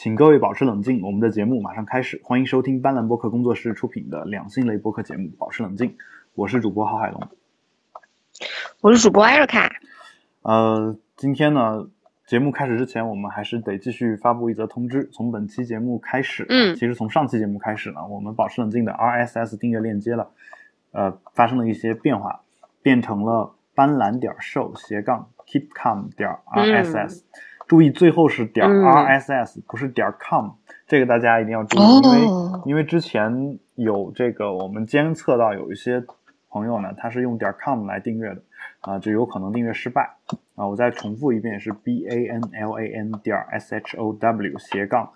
请各位保持冷静，我们的节目马上开始。欢迎收听斑斓播客工作室出品的两性类播客节目《保持冷静》，我是主播郝海龙，我是主播艾瑞卡。呃，今天呢，节目开始之前，我们还是得继续发布一则通知。从本期节目开始，嗯，其实从上期节目开始呢，我们保持冷静的 RSS 订阅链接了，呃，发生了一些变化，变成了斑斓点 show 斜杠 keepcom 点 RSS。注意，最后是点 RSS，不是点 com，这个大家一定要注意，因为因为之前有这个我们监测到有一些朋友呢，他是用点 com 来订阅的，啊，就有可能订阅失败啊。我再重复一遍，是 b a n l a n 点 s h o w 斜杠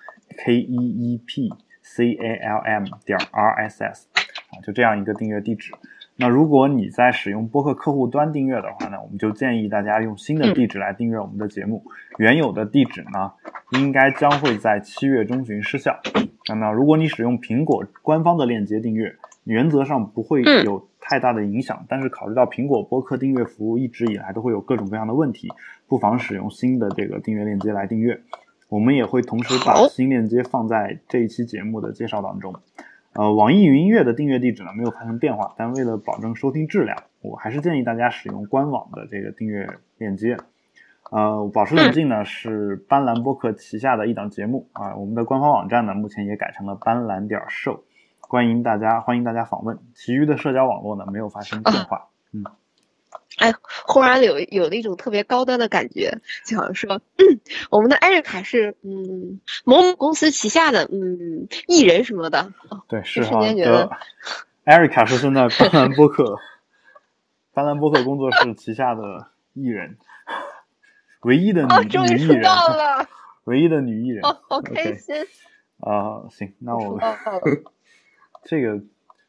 k e e p c a l m 点 RSS，啊，就这样一个订阅地址。那如果你在使用播客客户端订阅的话呢，我们就建议大家用新的地址来订阅我们的节目。原有的地址呢，应该将会在七月中旬失效。那如果你使用苹果官方的链接订阅，原则上不会有太大的影响。但是考虑到苹果播客订阅服务一直以来都会有各种各样的问题，不妨使用新的这个订阅链接来订阅。我们也会同时把新链接放在这一期节目的介绍当中。呃，网易云音乐的订阅地址呢没有发生变化，但为了保证收听质量，我还是建议大家使用官网的这个订阅链接。呃，保持冷静呢是斑斓播客旗下的一档节目啊，我们的官方网站呢目前也改成了斑斓点 show，欢迎大家欢迎大家访问。其余的社交网络呢没有发生变化，嗯。哎，忽然有有了一种特别高端的感觉，就好像说，嗯，我们的艾瑞卡是嗯某某公司旗下的嗯艺人什么的。对，是哈。艾瑞卡是现在斑斓 播客，斑斓播客工作室旗下的艺人，唯一的女女艺人，唯一的女艺人，好开心。啊，行，那我们 这个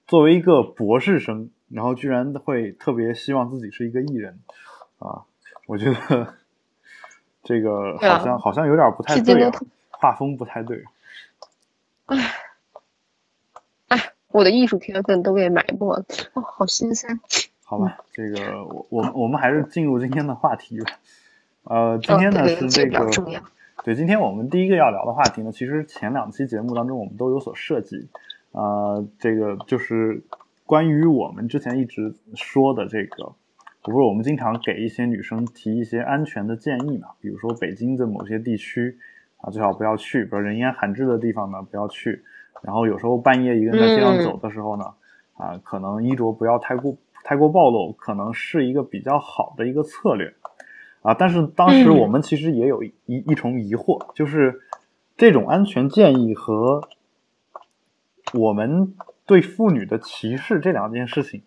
作为一个博士生。然后居然会特别希望自己是一个艺人，啊，我觉得这个好像好像有点不太对，画风不太对。唉，唉，我的艺术天分都被埋没了，哦，好心酸。好吧，这个我我我们还是进入今天的话题吧。呃，今天呢是这个对，今天我们第一个要聊的话题呢，其实前两期节目当中我们都有所涉及，呃，这个就是。关于我们之前一直说的这个，不是我们经常给一些女生提一些安全的建议嘛？比如说北京的某些地区啊，最好不要去；，比如人烟罕至的地方呢，不要去。然后有时候半夜一个人在街上走的时候呢，啊，可能衣着不要太过太过暴露，可能是一个比较好的一个策略啊。但是当时我们其实也有一一重疑惑，就是这种安全建议和我们。对妇女的歧视这两件事情，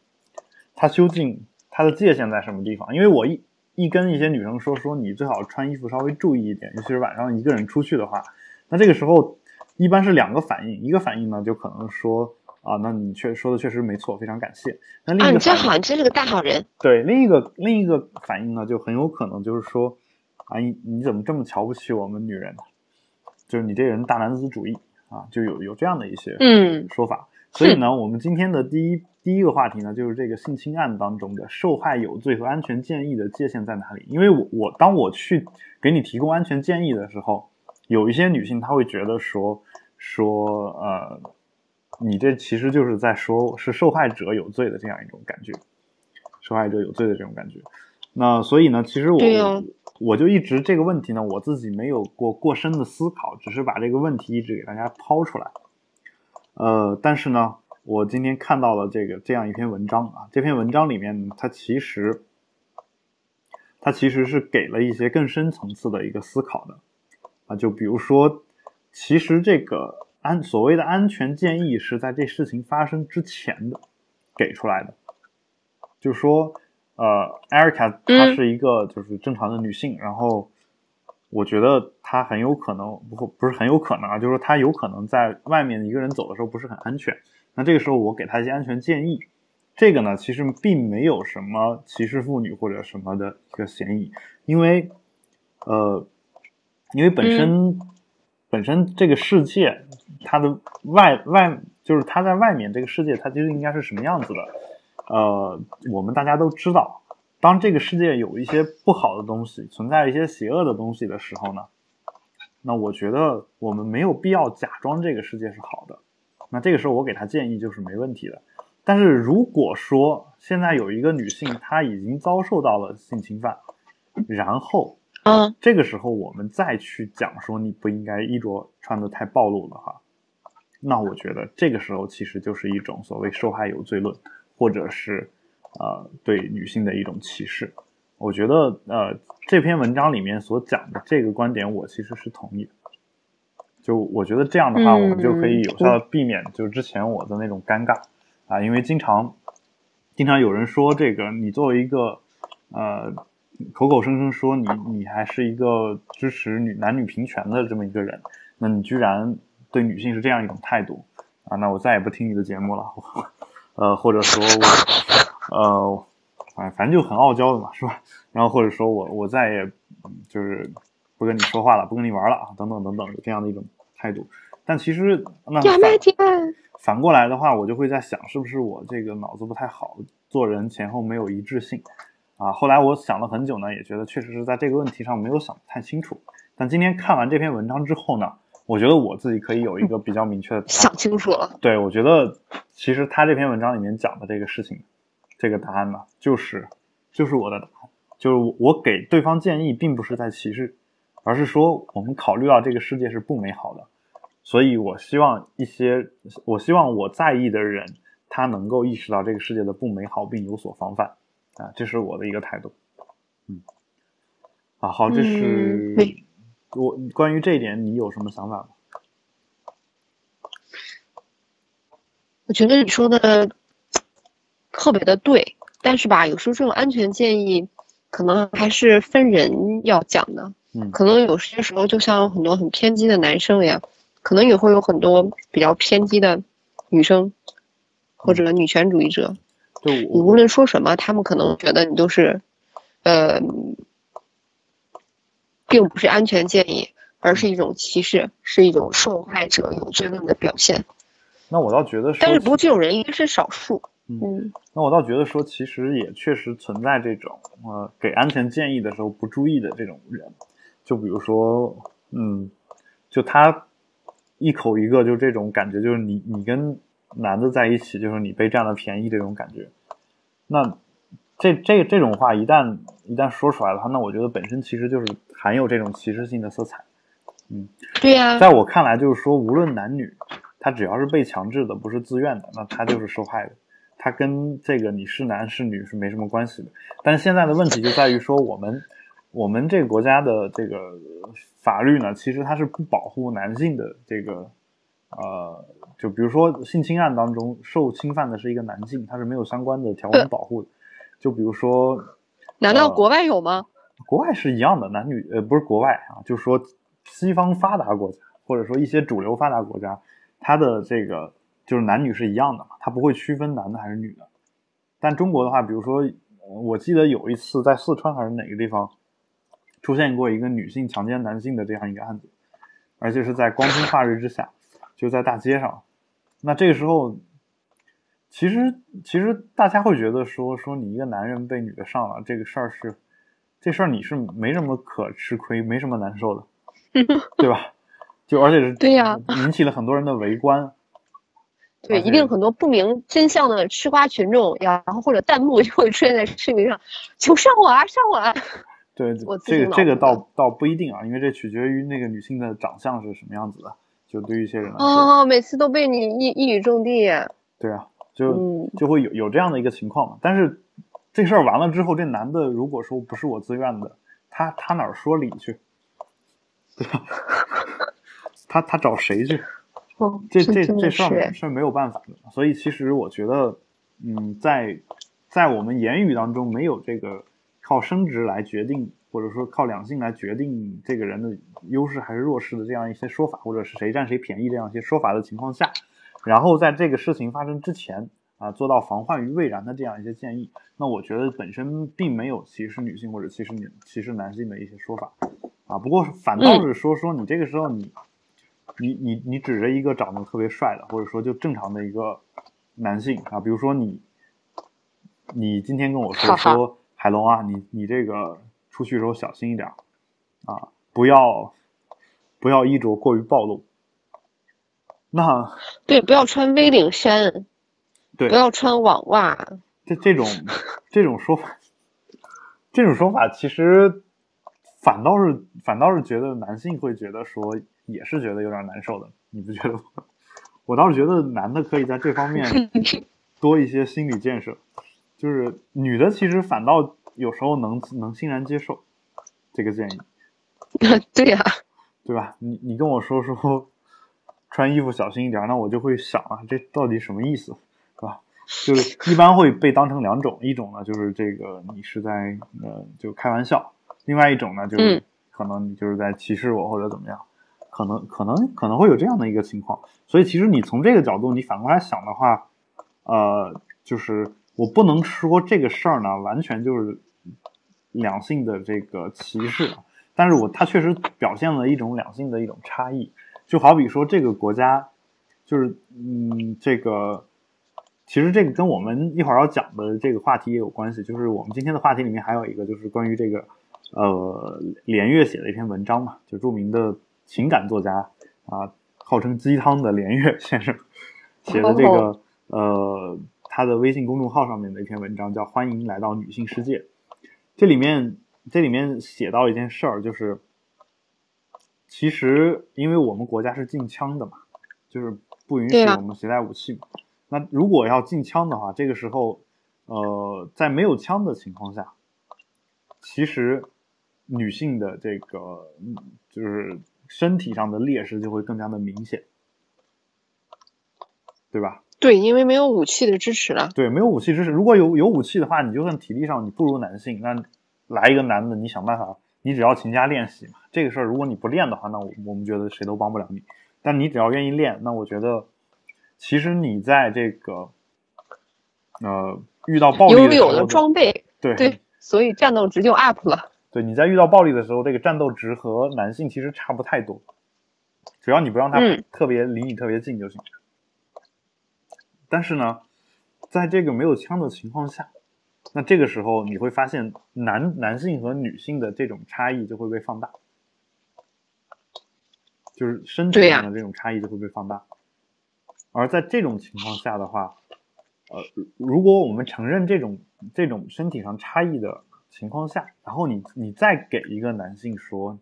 它究竟它的界限在什么地方？因为我一一跟一些女生说说，你最好穿衣服稍微注意一点，尤其是晚上一个人出去的话，那这个时候一般是两个反应，一个反应呢就可能说啊，那你确说的确实没错，非常感谢。那另一个你真好，你真是个大好人。对，另一个另一个反应呢，就很有可能就是说啊，你你怎么这么瞧不起我们女人？就是你这人大男子主义啊，就有有这样的一些嗯说法。所以呢，我们今天的第一第一个话题呢，就是这个性侵案当中的受害有罪和安全建议的界限在哪里？因为我我当我去给你提供安全建议的时候，有一些女性她会觉得说说呃，你这其实就是在说是受害者有罪的这样一种感觉，受害者有罪的这种感觉。那所以呢，其实我我就一直这个问题呢，我自己没有过过深的思考，只是把这个问题一直给大家抛出来。呃，但是呢，我今天看到了这个这样一篇文章啊，这篇文章里面它其实，它其实是给了一些更深层次的一个思考的啊，就比如说，其实这个安所谓的安全建议是在这事情发生之前的给出来的，就说，呃，艾瑞卡她是一个就是正常的女性，然后。我觉得他很有可能不不是很有可能啊，就是说他有可能在外面一个人走的时候不是很安全。那这个时候我给他一些安全建议，这个呢其实并没有什么歧视妇女或者什么的一个嫌疑，因为呃，因为本身本身这个世界它的外外就是它在外面这个世界它就应该是什么样子的，呃，我们大家都知道。当这个世界有一些不好的东西存在，一些邪恶的东西的时候呢，那我觉得我们没有必要假装这个世界是好的。那这个时候我给他建议就是没问题的。但是如果说现在有一个女性她已经遭受到了性侵犯，然后，嗯，这个时候我们再去讲说你不应该衣着穿的太暴露的话，那我觉得这个时候其实就是一种所谓受害有罪论，或者是呃对女性的一种歧视。我觉得呃这篇文章里面所讲的这个观点，我其实是同意的。就我觉得这样的话，我们就可以有效的避免就之前我的那种尴尬啊，因为经常经常有人说这个你作为一个呃口口声声说你你还是一个支持女男女平权的这么一个人，那你居然对女性是这样一种态度啊，那我再也不听你的节目了，呃或者说我呃反反正就很傲娇的嘛，是吧？然后或者说我我再也就是不跟你说话了，不跟你玩了啊，等等等等，这样的一种。态度，但其实那反反过来的话，我就会在想，是不是我这个脑子不太好，做人前后没有一致性啊？后来我想了很久呢，也觉得确实是在这个问题上没有想太清楚。但今天看完这篇文章之后呢，我觉得我自己可以有一个比较明确的想清楚了。对，我觉得其实他这篇文章里面讲的这个事情，这个答案呢，就是就是我的答案，就是我给对方建议，并不是在歧视。而是说，我们考虑到这个世界是不美好的，所以我希望一些，我希望我在意的人，他能够意识到这个世界的不美好，并有所防范，啊，这是我的一个态度。嗯，啊，好，这是我关于这一点，你有什么想法吗？我觉得你说的特别的对，但是吧，有时候这种安全建议，可能还是分人要讲的。嗯可能有些时候，就像很多很偏激的男生一样，可能也会有很多比较偏激的女生或者女权主义者。你无论说什么，他们可能觉得你都是，呃，并不是安全建议，而是一种歧视，是一种受害者有罪论的表现。那我倒觉得，但是不过这种人应该是少数。嗯，那我倒觉得说，其实也确实存在这种呃，给安全建议的时候不注意的这种人。就比如说，嗯，就他一口一个，就这种感觉，就是你你跟男的在一起，就是你被占了便宜这种感觉。那这这这种话一旦一旦说出来的话，那我觉得本身其实就是含有这种歧视性的色彩。嗯，对呀，在我看来，就是说无论男女，他只要是被强制的，不是自愿的，那他就是受害的。他跟这个你是男是女是没什么关系的。但是现在的问题就在于说我们。我们这个国家的这个法律呢，其实它是不保护男性的这个，呃，就比如说性侵案当中受侵犯的是一个男性，他是没有相关的条文保护的。就比如说，难道国外有吗？国外是一样的，男女呃不是国外啊，就是说西方发达国家或者说一些主流发达国家，它的这个就是男女是一样的嘛，它不会区分男的还是女的。但中国的话，比如说我记得有一次在四川还是哪个地方。出现过一个女性强奸男性的这样一个案子，而且是在光天化日之下，就在大街上。那这个时候，其实其实大家会觉得说说你一个男人被女的上了这个事儿是，这事儿你是没什么可吃亏，没什么难受的，对吧？就而且是对呀，引起了很多人的围观。对，一定很多不明真相的吃瓜群众，然后或者弹幕就会出现在视频上，求上我啊，上我啊！对，这个这个倒倒不一定啊，因为这取决于那个女性的长相是什么样子的。就对于一些人来说，哦，每次都被你一一语中的。对啊，就就会有有这样的一个情况嘛。但是这事儿完了之后，这男的如果说不是我自愿的，他他哪说理去？对吧？他他找谁去？这这这事儿是没有办法的。所以其实我觉得，嗯，在在我们言语当中没有这个。靠生殖来决定，或者说靠两性来决定这个人的优势还是弱势的这样一些说法，或者是谁占谁便宜这样一些说法的情况下，然后在这个事情发生之前啊，做到防患于未然的这样一些建议，那我觉得本身并没有歧视女性或者歧视女歧视男性的一些说法啊。不过反倒是说说你这个时候你你你你指着一个长得特别帅的，或者说就正常的一个男性啊，比如说你你今天跟我说说。海龙啊，你你这个出去的时候小心一点啊，不要不要衣着过于暴露。那对，不要穿 V 领衫，对，不要穿网袜。这这种 这种说法，这种说法其实反倒是反倒是觉得男性会觉得说也是觉得有点难受的，你不觉得吗？我倒是觉得男的可以在这方面 多一些心理建设，就是女的其实反倒有时候能能欣然接受这个建议。对呀，对吧？你你跟我说说穿衣服小心一点，那我就会想啊，这到底什么意思，是吧？就是一般会被当成两种，一种呢就是这个你是在呃就开玩笑，另外一种呢就是可能你就是在歧视我或者怎么样，可能可能可能会有这样的一个情况。所以其实你从这个角度你反过来想的话，呃，就是我不能说这个事儿呢完全就是两性的这个歧视，但是我它确实表现了一种两性的一种差异，就好比说这个国家就是嗯这个。其实这个跟我们一会儿要讲的这个话题也有关系，就是我们今天的话题里面还有一个就是关于这个，呃，连月写的一篇文章嘛，就著名的情感作家啊，号称鸡汤的连岳先生写的这个，呃，他的微信公众号上面的一篇文章叫《欢迎来到女性世界》，这里面这里面写到一件事儿，就是其实因为我们国家是禁枪的嘛，就是不允许我们携带武器嘛。那如果要禁枪的话，这个时候，呃，在没有枪的情况下，其实女性的这个就是身体上的劣势就会更加的明显，对吧？对，因为没有武器的支持了。对，没有武器支持。如果有有武器的话，你就算体力上你不如男性，那来一个男的，你想办法，你只要勤加练习嘛。这个事儿，如果你不练的话，那我我们觉得谁都帮不了你。但你只要愿意练，那我觉得。其实你在这个，呃，遇到暴力有有的装备，对对，所以战斗值就 up 了。对，你在遇到暴力的时候，这个战斗值和男性其实差不太多，只要你不让他特别离你特别近就行。但是呢，在这个没有枪的情况下，那这个时候你会发现男男性和女性的这种差异就会被放大，就是身体上的这种差异就会被放大。而在这种情况下的话，呃，如果我们承认这种这种身体上差异的情况下，然后你你再给一个男性说，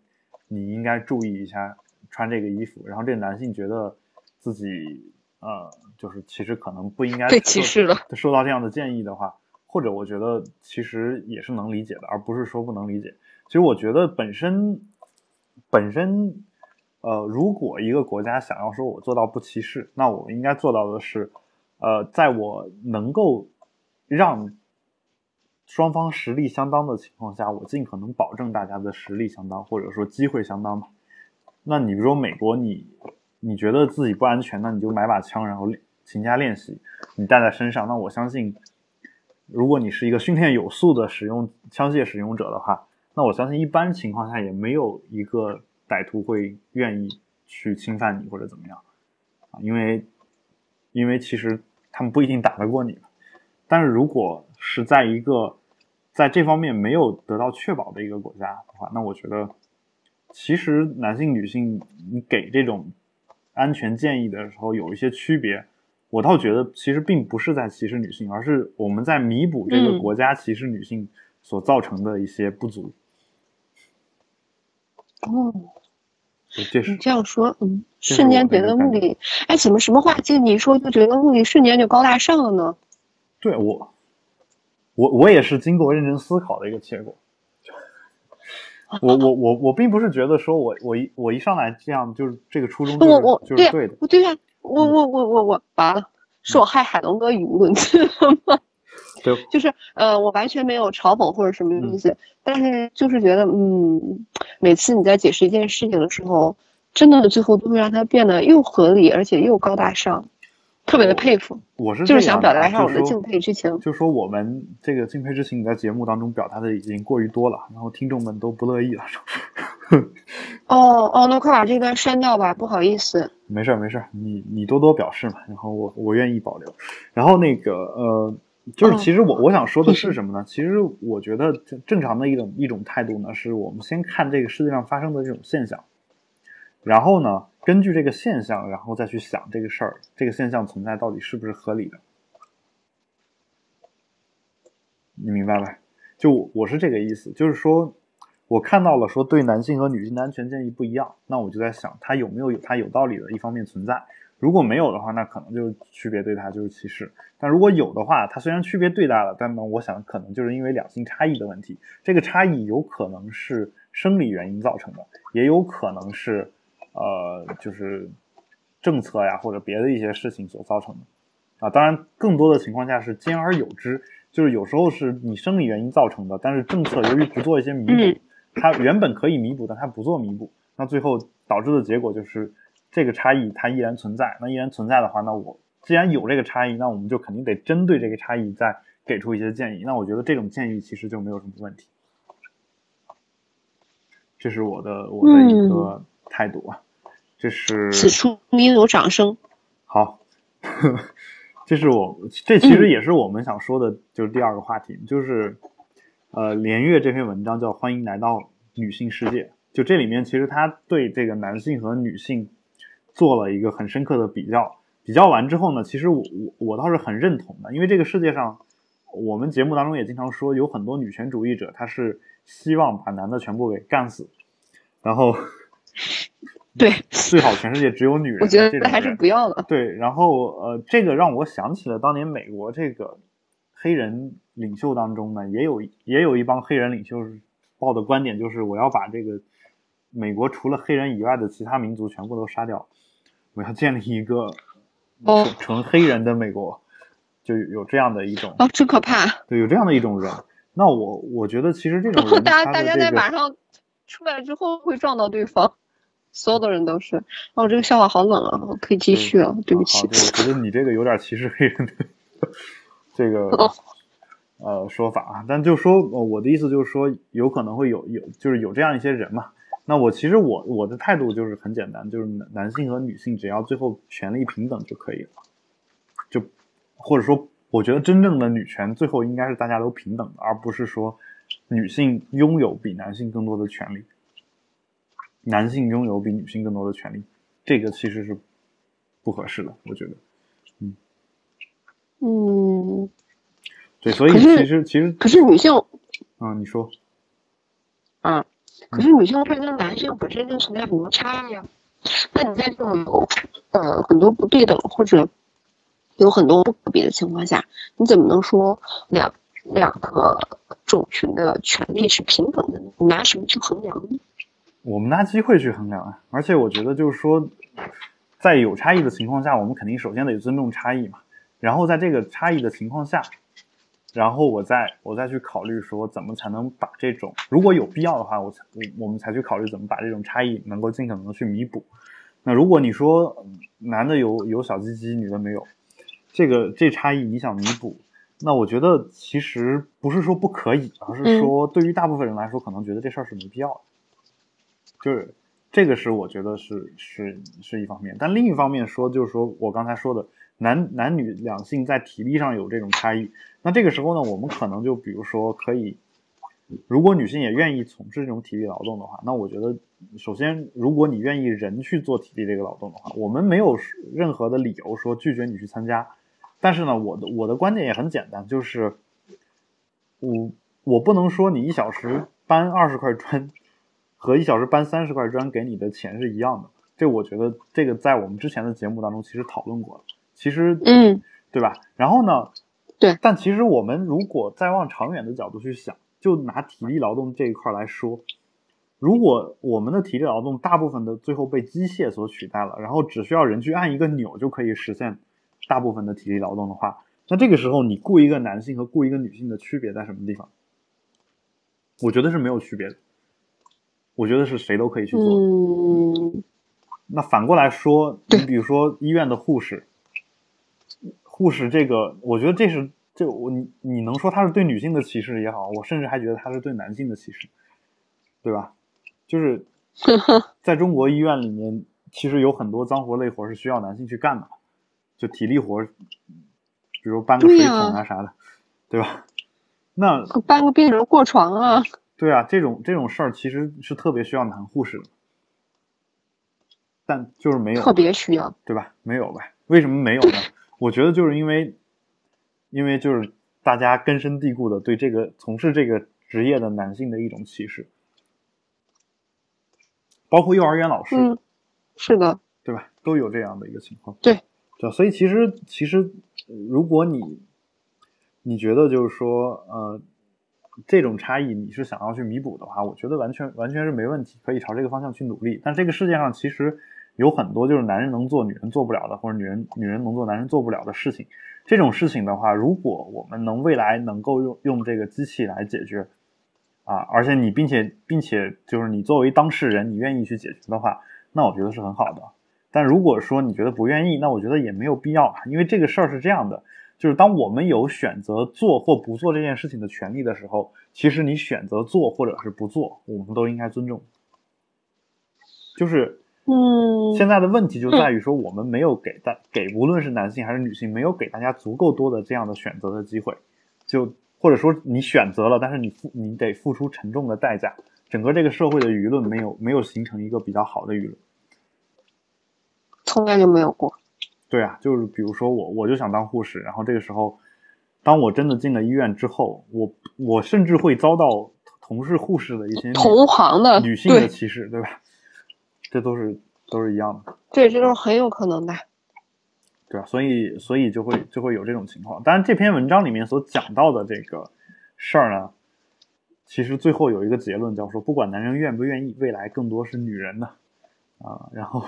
你应该注意一下穿这个衣服，然后这个男性觉得自己呃，就是其实可能不应该被歧视了，受到这样的建议的话，或者我觉得其实也是能理解的，而不是说不能理解。其实我觉得本身本身。呃，如果一个国家想要说我做到不歧视，那我应该做到的是，呃，在我能够让双方实力相当的情况下，我尽可能保证大家的实力相当，或者说机会相当吧。那你比如说美国，你你觉得自己不安全，那你就买把枪，然后勤加练习，你带在身上。那我相信，如果你是一个训练有素的使用枪械使用者的话，那我相信一般情况下也没有一个。歹徒会愿意去侵犯你或者怎么样啊？因为，因为其实他们不一定打得过你。但是如果是在一个在这方面没有得到确保的一个国家的话，那我觉得，其实男性、女性你给这种安全建议的时候有一些区别。我倒觉得其实并不是在歧视女性，而是我们在弥补这个国家歧视女性所造成的一些不足。哦，你这样说，嗯，瞬间觉得目的，哎，怎么什么话就你一说就觉得目的瞬间就高大上了呢？对我，我我也是经过认真思考的一个结果。我我我我并不是觉得说我我一我一上来这样就是这个初衷就是就是对的，对呀，我我我我我完了，是我害海龙哥语无伦次了吗？就是呃，我完全没有嘲讽或者什么意思，但是就是觉得，嗯，每次你在解释一件事情的时候，真的最后都会让它变得又合理，而且又高大上，特别的佩服。我是就是想表达一下我的敬佩之情。就说我们这个敬佩之情，你在节目当中表达的已经过于多了，然后听众们都不乐意了。哦哦，那快把这段删掉吧，不好意思。没事没事，你你多多表示嘛，然后我我愿意保留。然后那个呃。就是，其实我我想说的是什么呢？其实我觉得正常的一种一种态度呢，是我们先看这个世界上发生的这种现象，然后呢，根据这个现象，然后再去想这个事儿，这个现象存在到底是不是合理的？你明白吧？就我是这个意思，就是说，我看到了说对男性和女性的安全建议不一样，那我就在想，它有没有有它有道理的一方面存在？如果没有的话，那可能就是区别对待，就是歧视。但如果有的话，它虽然区别对待了，但呢，我想可能就是因为两性差异的问题。这个差异有可能是生理原因造成的，也有可能是呃，就是政策呀或者别的一些事情所造成的。啊，当然，更多的情况下是兼而有之。就是有时候是你生理原因造成的，但是政策由于不做一些弥补，它原本可以弥补，但它不做弥补，那最后导致的结果就是这个差异它依然存在。那依然存在的话，那我既然有这个差异，那我们就肯定得针对这个差异再给出一些建议。那我觉得这种建议其实就没有什么问题。这是我的我的一个态度啊。这是此处应有掌声。好。这是我，这其实也是我们想说的，就是第二个话题，就是，呃，连月这篇文章叫《欢迎来到女性世界》，就这里面其实他对这个男性和女性做了一个很深刻的比较，比较完之后呢，其实我我我倒是很认同的，因为这个世界上，我们节目当中也经常说，有很多女权主义者，他是希望把男的全部给干死，然后。对，最好全世界只有女人。我觉得还是不要了。对，然后呃，这个让我想起了当年美国这个黑人领袖当中呢，也有也有一帮黑人领袖抱的观点，就是我要把这个美国除了黑人以外的其他民族全部都杀掉，我要建立一个纯黑人的美国，就有这样的一种哦，真可怕。对，有这样的一种人。那我我觉得其实这种人，大家大家在马上出来之后会撞到对方。所有的人都是哦，这个笑话好冷啊！可以继续了，对不起。我觉得你这个有点歧视黑人的这个 呃说法啊。但就说我的意思就是说，有可能会有有就是有这样一些人嘛。那我其实我我的态度就是很简单，就是男性和女性只要最后权利平等就可以了。就或者说，我觉得真正的女权最后应该是大家都平等的，而不是说女性拥有比男性更多的权利。男性拥有比女性更多的权利，这个其实是不合适的，我觉得。嗯嗯，对，所以其实其实可是女性，啊，你说，啊，可是女性会跟男性本身就存在很多差异啊。那你在这种有呃很多不对等或者有很多不可比的情况下，你怎么能说两两个种群的权利是平等的呢？你拿什么去衡量呢？我们拿机会去衡量啊，而且我觉得就是说，在有差异的情况下，我们肯定首先得尊重差异嘛。然后在这个差异的情况下，然后我再我再去考虑说怎么才能把这种如果有必要的话，我才我我们才去考虑怎么把这种差异能够尽可能的去弥补。那如果你说男的有有小鸡鸡，女的没有，这个这差异你想弥补，那我觉得其实不是说不可以，而是说对于大部分人来说，可能觉得这事儿是没必要的。就是这个是我觉得是是是一方面，但另一方面说就是说我刚才说的男男女两性在体力上有这种差异，那这个时候呢，我们可能就比如说可以，如果女性也愿意从事这种体力劳动的话，那我觉得首先如果你愿意人去做体力这个劳动的话，我们没有任何的理由说拒绝你去参加，但是呢，我的我的观点也很简单，就是我我不能说你一小时搬二十块砖。和一小时搬三十块砖给你的钱是一样的，这我觉得这个在我们之前的节目当中其实讨论过了，其实嗯，对吧？然后呢，对，但其实我们如果再往长远的角度去想，就拿体力劳动这一块来说，如果我们的体力劳动大部分的最后被机械所取代了，然后只需要人去按一个钮就可以实现大部分的体力劳动的话，那这个时候你雇一个男性和雇一个女性的区别在什么地方？我觉得是没有区别的。我觉得是谁都可以去做。嗯，那反过来说，你比如说医院的护士，护士这个，我觉得这是这我你你能说他是对女性的歧视也好，我甚至还觉得他是对男性的歧视，对吧？就是 在中国医院里面，其实有很多脏活累活是需要男性去干的，就体力活，比如搬个水桶啊啥的，对吧？那搬个病人过床啊。对啊，这种这种事儿其实是特别需要男护士的。但就是没有特别需要，对吧？没有吧？为什么没有呢？我觉得就是因为，因为就是大家根深蒂固的对这个从事这个职业的男性的一种歧视，包括幼儿园老师，嗯，是的，对吧？都有这样的一个情况，对，对，所以其实其实如果你你觉得就是说呃这种差异你是想要去弥补的话，我觉得完全完全是没问题，可以朝这个方向去努力。但这个世界上其实。有很多就是男人能做女人做不了的，或者女人女人能做男人做不了的事情。这种事情的话，如果我们能未来能够用用这个机器来解决，啊，而且你并且并且就是你作为当事人，你愿意去解决的话，那我觉得是很好的。但如果说你觉得不愿意，那我觉得也没有必要，因为这个事儿是这样的，就是当我们有选择做或不做这件事情的权利的时候，其实你选择做或者是不做，我们都应该尊重。就是。嗯，现在的问题就在于说，我们没有给大给无论是男性还是女性，没有给大家足够多的这样的选择的机会，就或者说你选择了，但是你付你得付出沉重的代价，整个这个社会的舆论没有没有形成一个比较好的舆论，从来就没有过。对啊，就是比如说我我就想当护士，然后这个时候，当我真的进了医院之后，我我甚至会遭到同事护士的一些同行的女性的歧视，对吧？这都是都是一样的，对，这都是很有可能的，对啊，所以所以就会就会有这种情况。当然，这篇文章里面所讲到的这个事儿呢，其实最后有一个结论，叫说不管男人愿不愿意，未来更多是女人的啊。然后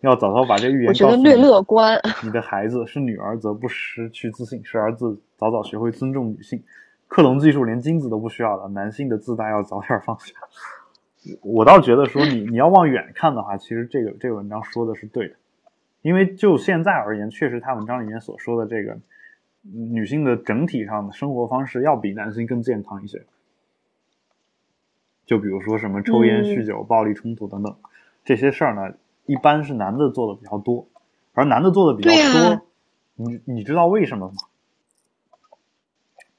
要早早把这预言，我觉得略乐观。你的孩子是女儿，则不失去自信；是儿子，早早学会尊重女性。克隆技术连精子都不需要了，男性的自大要早点放下。我倒觉得说你你要往远看的话，其实这个这个文章说的是对的，因为就现在而言，确实他文章里面所说的这个女性的整体上的生活方式要比男性更健康一些。就比如说什么抽烟、酗酒、暴力冲突等等这些事儿呢，一般是男的做的比较多，而男的做的比较多，你你知道为什么吗？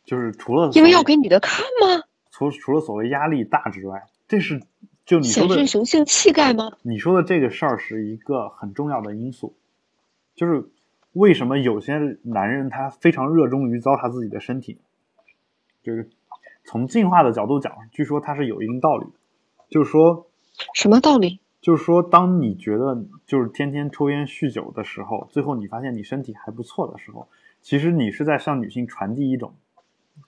就是除了因为要给女的看吗？除除了所谓压力大之外。这是就你说的雄性气概吗？你说的这个事儿是一个很重要的因素，就是为什么有些男人他非常热衷于糟蹋自己的身体，就是从进化的角度讲，据说它是有一定道理。就是说，什么道理？就是说，当你觉得就是天天抽烟酗酒的时候，最后你发现你身体还不错的时候，其实你是在向女性传递一种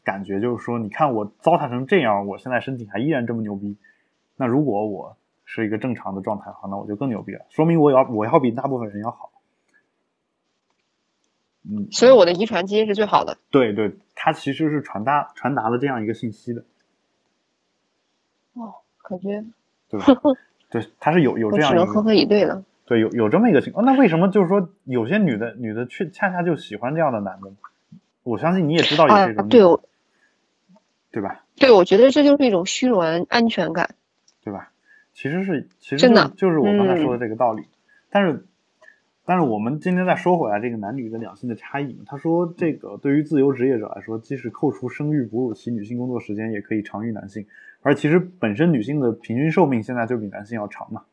感觉，就是说，你看我糟蹋成这样，我现在身体还依然这么牛逼。那如果我是一个正常的状态的话，那我就更牛逼了，说明我要我要比大部分人要好。嗯，所以我的遗传基因是最好的。对对，它其实是传达传达了这样一个信息的。哦，感觉对 对，他是有有这样，只能呵呵以对了。对，有有这么一个情况。那为什么就是说有些女的女的却恰恰就喜欢这样的男的？我相信你也知道有这种，对，对吧？对，我觉得这就是一种虚荣安全感。对吧？其实是，其实真的就是我刚才说的这个道理。但是，但是我们今天再说回来，这个男女的两性的差异。他说，这个对于自由职业者来说，即使扣除生育哺乳期，女性工作时间也可以长于男性。而其实本身女性的平均寿命现在就比男性要长嘛。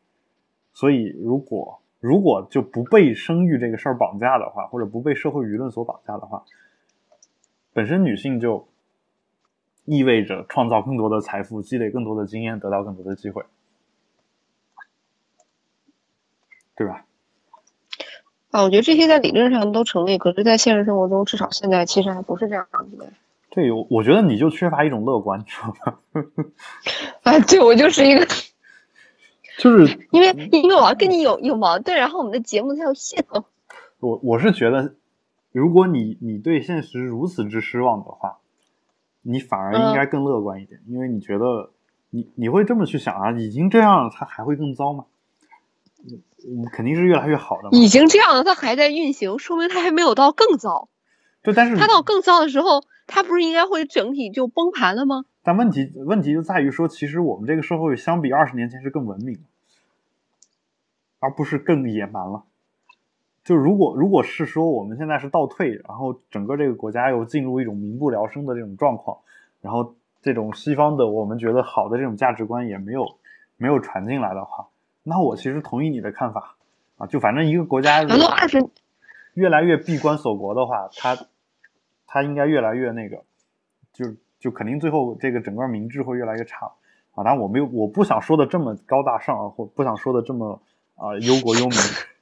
所以，如果如果就不被生育这个事儿绑架的话，或者不被社会舆论所绑架的话，本身女性就。意味着创造更多的财富，积累更多的经验，得到更多的机会，对吧？啊，我觉得这些在理论上都成立，可是，在现实生活中，至少现在其实还不是这样子的。对，我我觉得你就缺乏一种乐观，知道吗？啊，对，我就是一个，就是因为因为我要跟你有有矛盾，然后我们的节目才有系统。我我是觉得，如果你你对现实如此之失望的话。你反而应该更乐观一点，因为你觉得你你会这么去想啊，已经这样了，它还会更糟吗？嗯，肯定是越来越好的。已经这样了，它还在运行，说明它还没有到更糟。对，但是它到更糟的时候，它不是应该会整体就崩盘了吗？但问题问题就在于说，其实我们这个社会相比二十年前是更文明，而不是更野蛮了。就如果如果是说我们现在是倒退，然后整个这个国家又进入一种民不聊生的这种状况，然后这种西方的我们觉得好的这种价值观也没有没有传进来的话，那我其实同意你的看法，啊，就反正一个国家反正二十越来越闭关锁国的话，它它应该越来越那个，就就肯定最后这个整个民智会越来越差啊。当然我没有我不想说的这么高大上啊，或不想说的这么啊忧国忧民，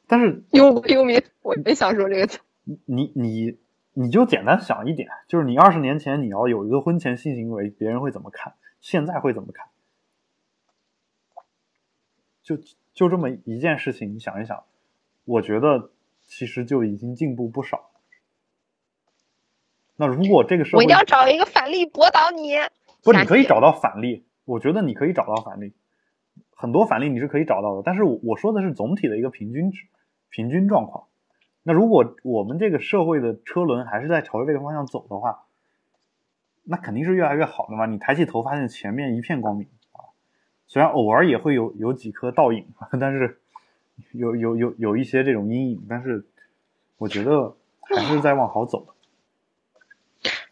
但是忧国忧民，我没想说这个词。你你你就简单想一点，就是你二十年前你要有一个婚前性行为，别人会怎么看？现在会怎么看？就就这么一件事情，你想一想，我觉得其实就已经进步不少。那如果这个社会，我一定要找一个反例驳倒你。不，你可以找到反例，我觉得你可以找到反例，很多反例你是可以找到的。但是我我说的是总体的一个平均值、平均状况。那如果我们这个社会的车轮还是在朝着这个方向走的话，那肯定是越来越好的嘛。你抬起头发现前面一片光明啊。虽然偶尔也会有有几颗倒影，但是有有有有一些这种阴影，但是我觉得还是在往好走。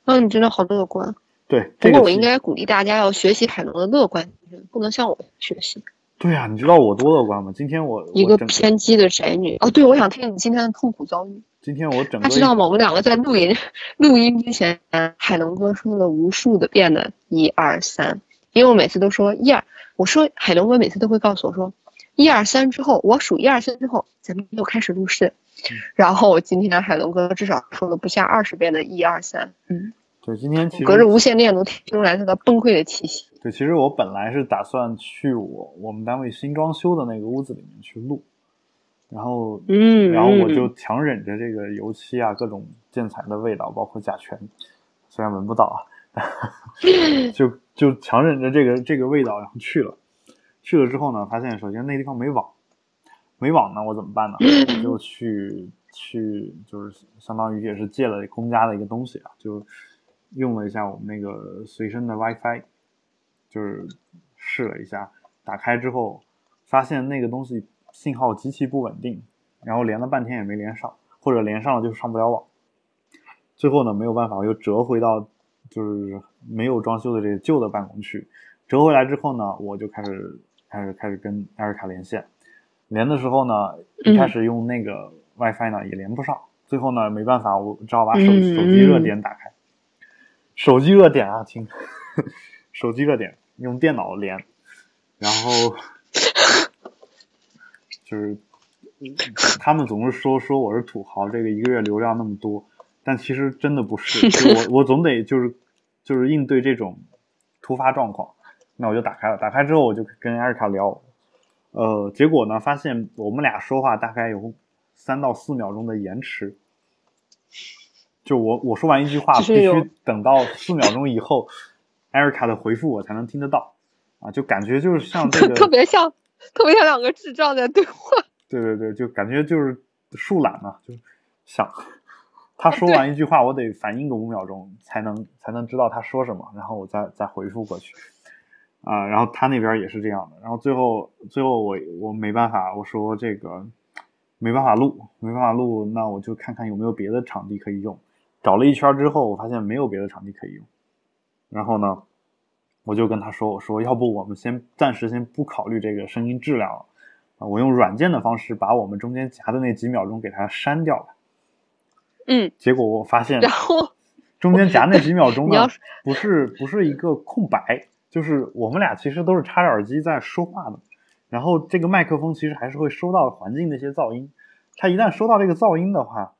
啊，你真的好乐观。对，不过我应该鼓励大家要学习海龙的乐观精神，不能像我学习。对啊，你知道我多乐观吗？今天我一个偏激的宅女。哦，对，我想听你今天的痛苦遭遇。今天我整个他知道吗？我们两个在录音录音之前，海龙哥说了无数的遍的“一二三”，因为我每次都说一二。我说海龙哥每次都会告诉我说，一二三之后，我数一二三之后，咱们又开始录视。然后今天海龙哥至少说了不下二十遍的一二三。嗯，对，今天其实隔着无线电都听出来他的崩溃的气息。对，其实我本来是打算去我我们单位新装修的那个屋子里面去录，然后嗯，然后我就强忍着这个油漆啊各种建材的味道，包括甲醛，虽然闻不到啊，就。就强忍着这个这个味道，然后去了。去了之后呢，发现首先那地方没网，没网呢，我怎么办呢？我就去去，就是相当于也是借了公家的一个东西啊，就用了一下我们那个随身的 WiFi，就是试了一下，打开之后发现那个东西信号极其不稳定，然后连了半天也没连上，或者连上了就上不了网。最后呢，没有办法，我又折回到。就是没有装修的这个旧的办公区，折回来之后呢，我就开始开始开始跟艾瑞卡连线，连的时候呢，一开始用那个 WiFi 呢也连不上，最后呢没办法，我只好把手手机热点打开，手机热点啊，亲，手机热点用电脑连，然后就是 他们总是说说我是土豪，这个一个月流量那么多。但其实真的不是，我 我总得就是就是应对这种突发状况，那我就打开了。打开之后，我就跟艾瑞卡聊，呃，结果呢，发现我们俩说话大概有三到四秒钟的延迟，就我我说完一句话，必须等到四秒钟以后，艾瑞卡的回复我才能听得到，啊，就感觉就是像这个特别像特别像两个智障在对话。对对对，就感觉就是树懒嘛，就想。他说完一句话，我得反应个五秒钟才能才能知道他说什么，然后我再再回复过去，啊，然后他那边也是这样的，然后最后最后我我没办法，我说这个没办法录，没办法录，那我就看看有没有别的场地可以用。找了一圈之后，我发现没有别的场地可以用，然后呢，我就跟他说，我说要不我们先暂时先不考虑这个声音质量了，啊，我用软件的方式把我们中间夹的那几秒钟给它删掉了。嗯，结果我发现，然后中间夹那几秒钟 呢，不是不是一个空白，就是我们俩其实都是插着耳机在说话的，然后这个麦克风其实还是会收到环境的一些噪音，它一旦收到这个噪音的话，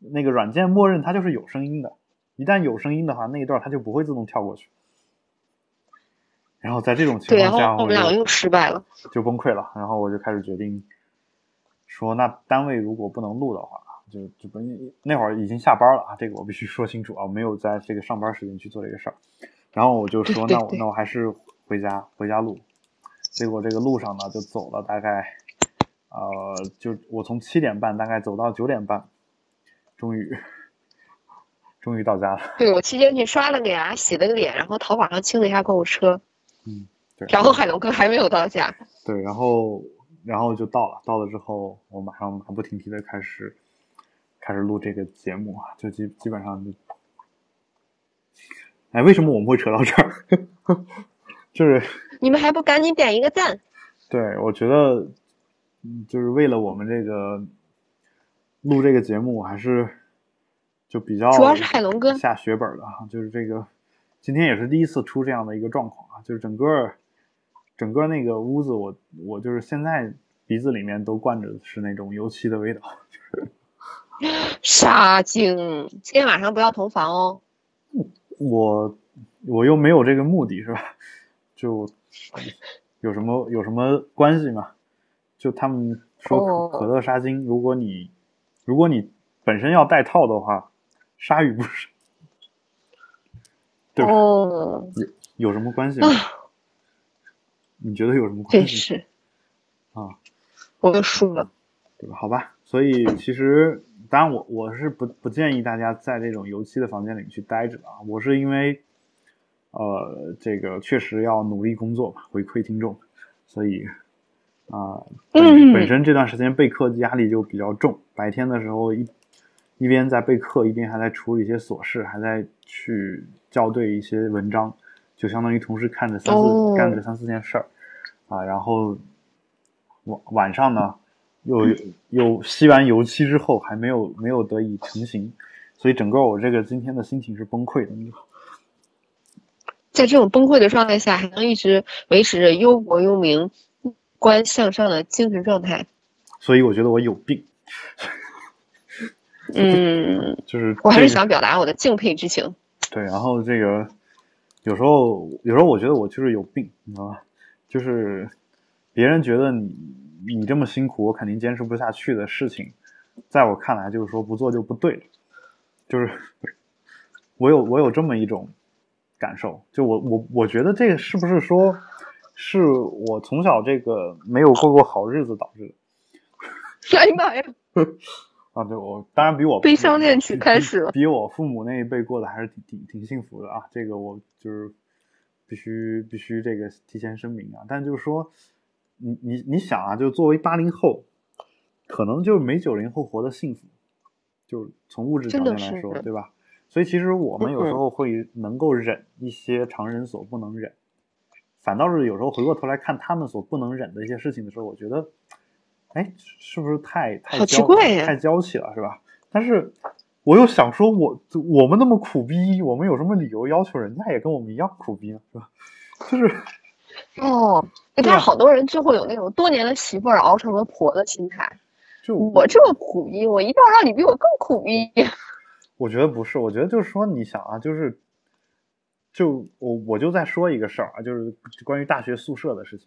那个软件默认它就是有声音的，一旦有声音的话，那一段它就不会自动跳过去，然后在这种情况下，我们俩又失败了，就崩溃了，然后我就开始决定说，那单位如果不能录的话。就就不那会儿已经下班了啊，这个我必须说清楚啊，没有在这个上班时间去做这个事儿。然后我就说，那我那我还是回家回家录。结果这个路上呢，就走了大概，呃，就我从七点半大概走到九点半，终于终于到家了。对我期间去刷了个牙，洗了个脸，然后淘宝上清了一下购物车。嗯，对。然后海龙哥还没有到家。对，然后然后就到了，到了之后我马上马不停蹄的开始。开始录这个节目啊，就基基本上就，哎，为什么我们会扯到这儿？就是你们还不赶紧点一个赞？对，我觉得嗯，就是为了我们这个录这个节目，我还是就比较主要是海龙哥下血本了哈，就是这个今天也是第一次出这样的一个状况啊，就是整个整个那个屋子，我我就是现在鼻子里面都灌着是那种油漆的味道，傻精，今天晚上不要同房哦。我我又没有这个目的，是吧？就有什么有什么关系吗？就他们说可乐杀精，如果你如果你本身要带套的话，鲨鱼不是，对吧？有有什么关系吗？你觉得有什么关系？是啊，我都输了，对吧？好吧，所以其实当然我我是不不建议大家在这种油漆的房间里去待着啊。我是因为呃这个确实要努力工作嘛，回馈听众，所以。啊，本本身这段时间备课压力就比较重，白天的时候一一边在备课，一边还在处理一些琐事，还在去校对一些文章，就相当于同时看着三四干着三四件事儿，啊，然后晚晚上呢又又吸完油漆之后还没有没有得以成型，所以整个我这个今天的心情是崩溃的。在这种崩溃的状态下，还能一直维持着忧国忧民。观向上的精神状态，所以我觉得我有病。嗯，就是我还是想表达我的敬佩之情。对，然后这个有时候，有时候我觉得我就是有病，你知道吧？就是别人觉得你你这么辛苦，我肯定坚持不下去的事情，在我看来就是说不做就不对。就是我有我有这么一种感受，就我我我觉得这个是不是说？是我从小这个没有过过好日子导致的。哎呀妈呀！啊，对我当然比我悲伤恋曲开始了，比我父母那一辈过得还是挺挺挺幸福的啊。这个我就是必须必须这个提前声明啊。但就是说，你你你想啊，就作为八零后，可能就没九零后活得幸福，就从物质条件来说，对吧？所以其实我们有时候会能够忍一些常人所不能忍。反倒是有时候回过头来看他们所不能忍的一些事情的时候，我觉得，哎，是不是太太奇怪？太娇气了，是吧？但是我又想说，我我们那么苦逼，我们有什么理由要求人家也跟我们一样苦逼呢？是吧？就是哦，但是，好多人就会有那种多年的媳妇儿熬成了婆的心态。就我这么苦逼，我一定要让你比我更苦逼。我觉得不是，我觉得就是说，你想啊，就是。就我我就再说一个事儿啊，就是关于大学宿舍的事情，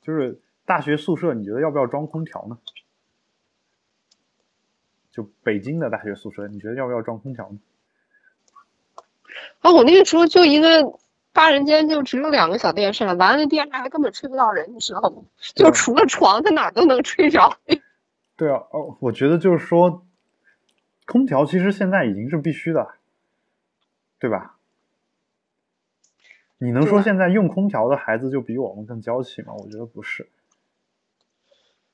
就是大学宿舍，你觉得要不要装空调呢？就北京的大学宿舍，你觉得要不要装空调呢？啊，我那个时候就一个八人间，就只有两个小电扇，完了那电扇还根本吹不到人，你知道吗？就除了床，在哪都能吹着。对啊，哦，我觉得就是说，空调其实现在已经是必须的，对吧？你能说现在用空调的孩子就比我们更娇气吗？我觉得不是，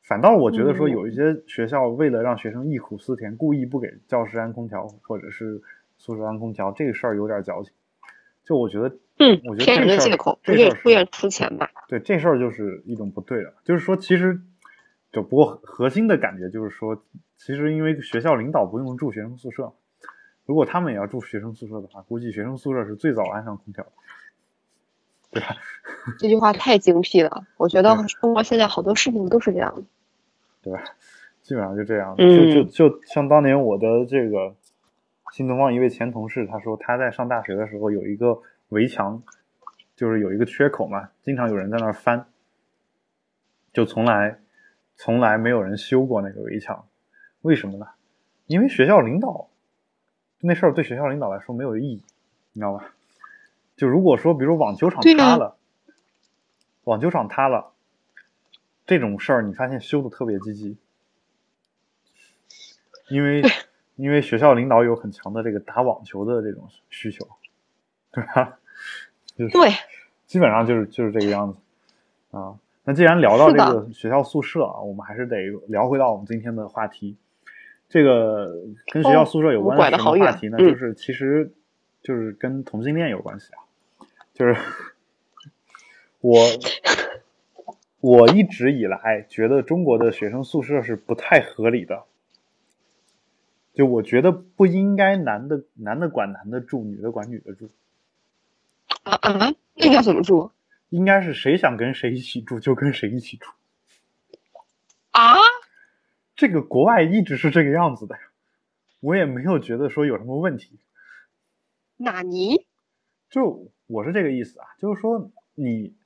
反倒我觉得说有一些学校为了让学生忆苦思甜，故意不给教室安空调或者是宿舍安空调，这个事儿有点矫情。就我觉得，嗯，我觉得这事儿借口，不愿不愿出钱吧？对，这事儿就是一种不对的。就是说，其实就不过核心的感觉就是说，其实因为学校领导不用住学生宿舍，如果他们也要住学生宿舍的话，估计学生宿舍是最早安上空调。对吧？这句话太精辟了，我觉得中国现在好多事情都是这样的，对吧？基本上就这样，就就就像当年我的这个新东方一位前同事，他说他在上大学的时候有一个围墙，就是有一个缺口嘛，经常有人在那儿翻，就从来从来没有人修过那个围墙，为什么呢？因为学校领导那事儿对学校领导来说没有意义，你知道吧？就如果说，比如网球场塌了，网球场塌了，这种事儿你发现修的特别积极，因为因为学校领导有很强的这个打网球的这种需求，对吧？对，基本上就是就是这个样子啊。那既然聊到这个学校宿舍啊，我们还是得聊回到我们今天的话题。这个跟学校宿舍有关的什么话题呢？就是其实就是跟同性恋有关系啊。就是 我，我一直以来觉得中国的学生宿舍是不太合理的，就我觉得不应该男的男的管男的住，女的管女的住。啊啊，那应该怎么住？应该是谁想跟谁一起住就跟谁一起住。啊？这个国外一直是这个样子的呀，我也没有觉得说有什么问题。纳尼？就我是这个意思啊，就是说你。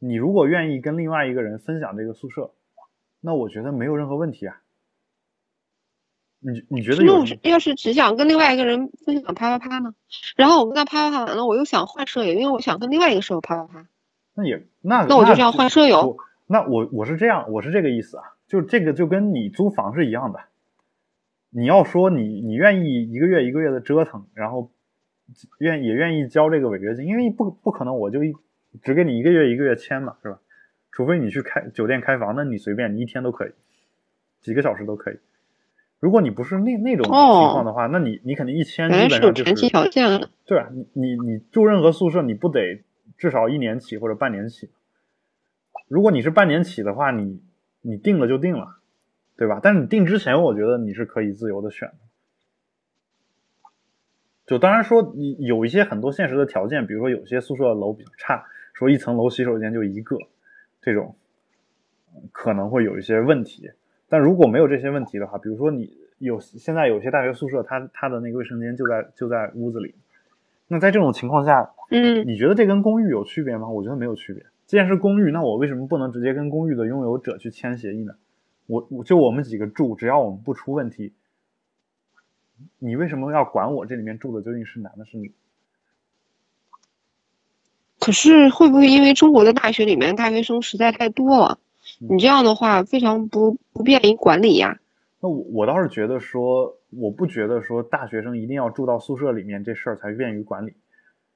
你如果愿意跟另外一个人分享这个宿舍，那我觉得没有任何问题啊。你你觉得有？要是只想跟另外一个人分享啪啪啪呢？然后我跟他啪啪啪完了，我又想换舍友，因为我想跟另外一个舍友啪啪啪。那也那那我就这样换舍友。那我我是这样，我是这个意思啊，就这个就跟你租房是一样的。你要说你你愿意一个月一个月的折腾，然后愿也愿意交这个违约金，因为不不可能我就一。只给你一个月一个月签嘛，是吧？除非你去开酒店开房，那你随便，你一天都可以，几个小时都可以。如果你不是那那种情况的话，那你你肯定一签基本上就是。条件对啊，你你你住任何宿舍，你不得至少一年起或者半年起？如果你是半年起的话，你你定了就定了，对吧？但是你定之前，我觉得你是可以自由的选的。就当然说，你有一些很多现实的条件，比如说有些宿舍楼比较差。说一层楼洗手间就一个，这种可能会有一些问题。但如果没有这些问题的话，比如说你有现在有些大学宿舍，它它的那个卫生间就在就在屋子里。那在这种情况下，嗯，你觉得这跟公寓有区别吗？我觉得没有区别。既然是公寓，那我为什么不能直接跟公寓的拥有者去签协议呢？我我就我们几个住，只要我们不出问题，你为什么要管我这里面住的究竟是男的是女？可是会不会因为中国的大学里面大学生实在太多了，你这样的话非常不不便于管理呀？那我我倒是觉得说，我不觉得说大学生一定要住到宿舍里面这事儿才便于管理。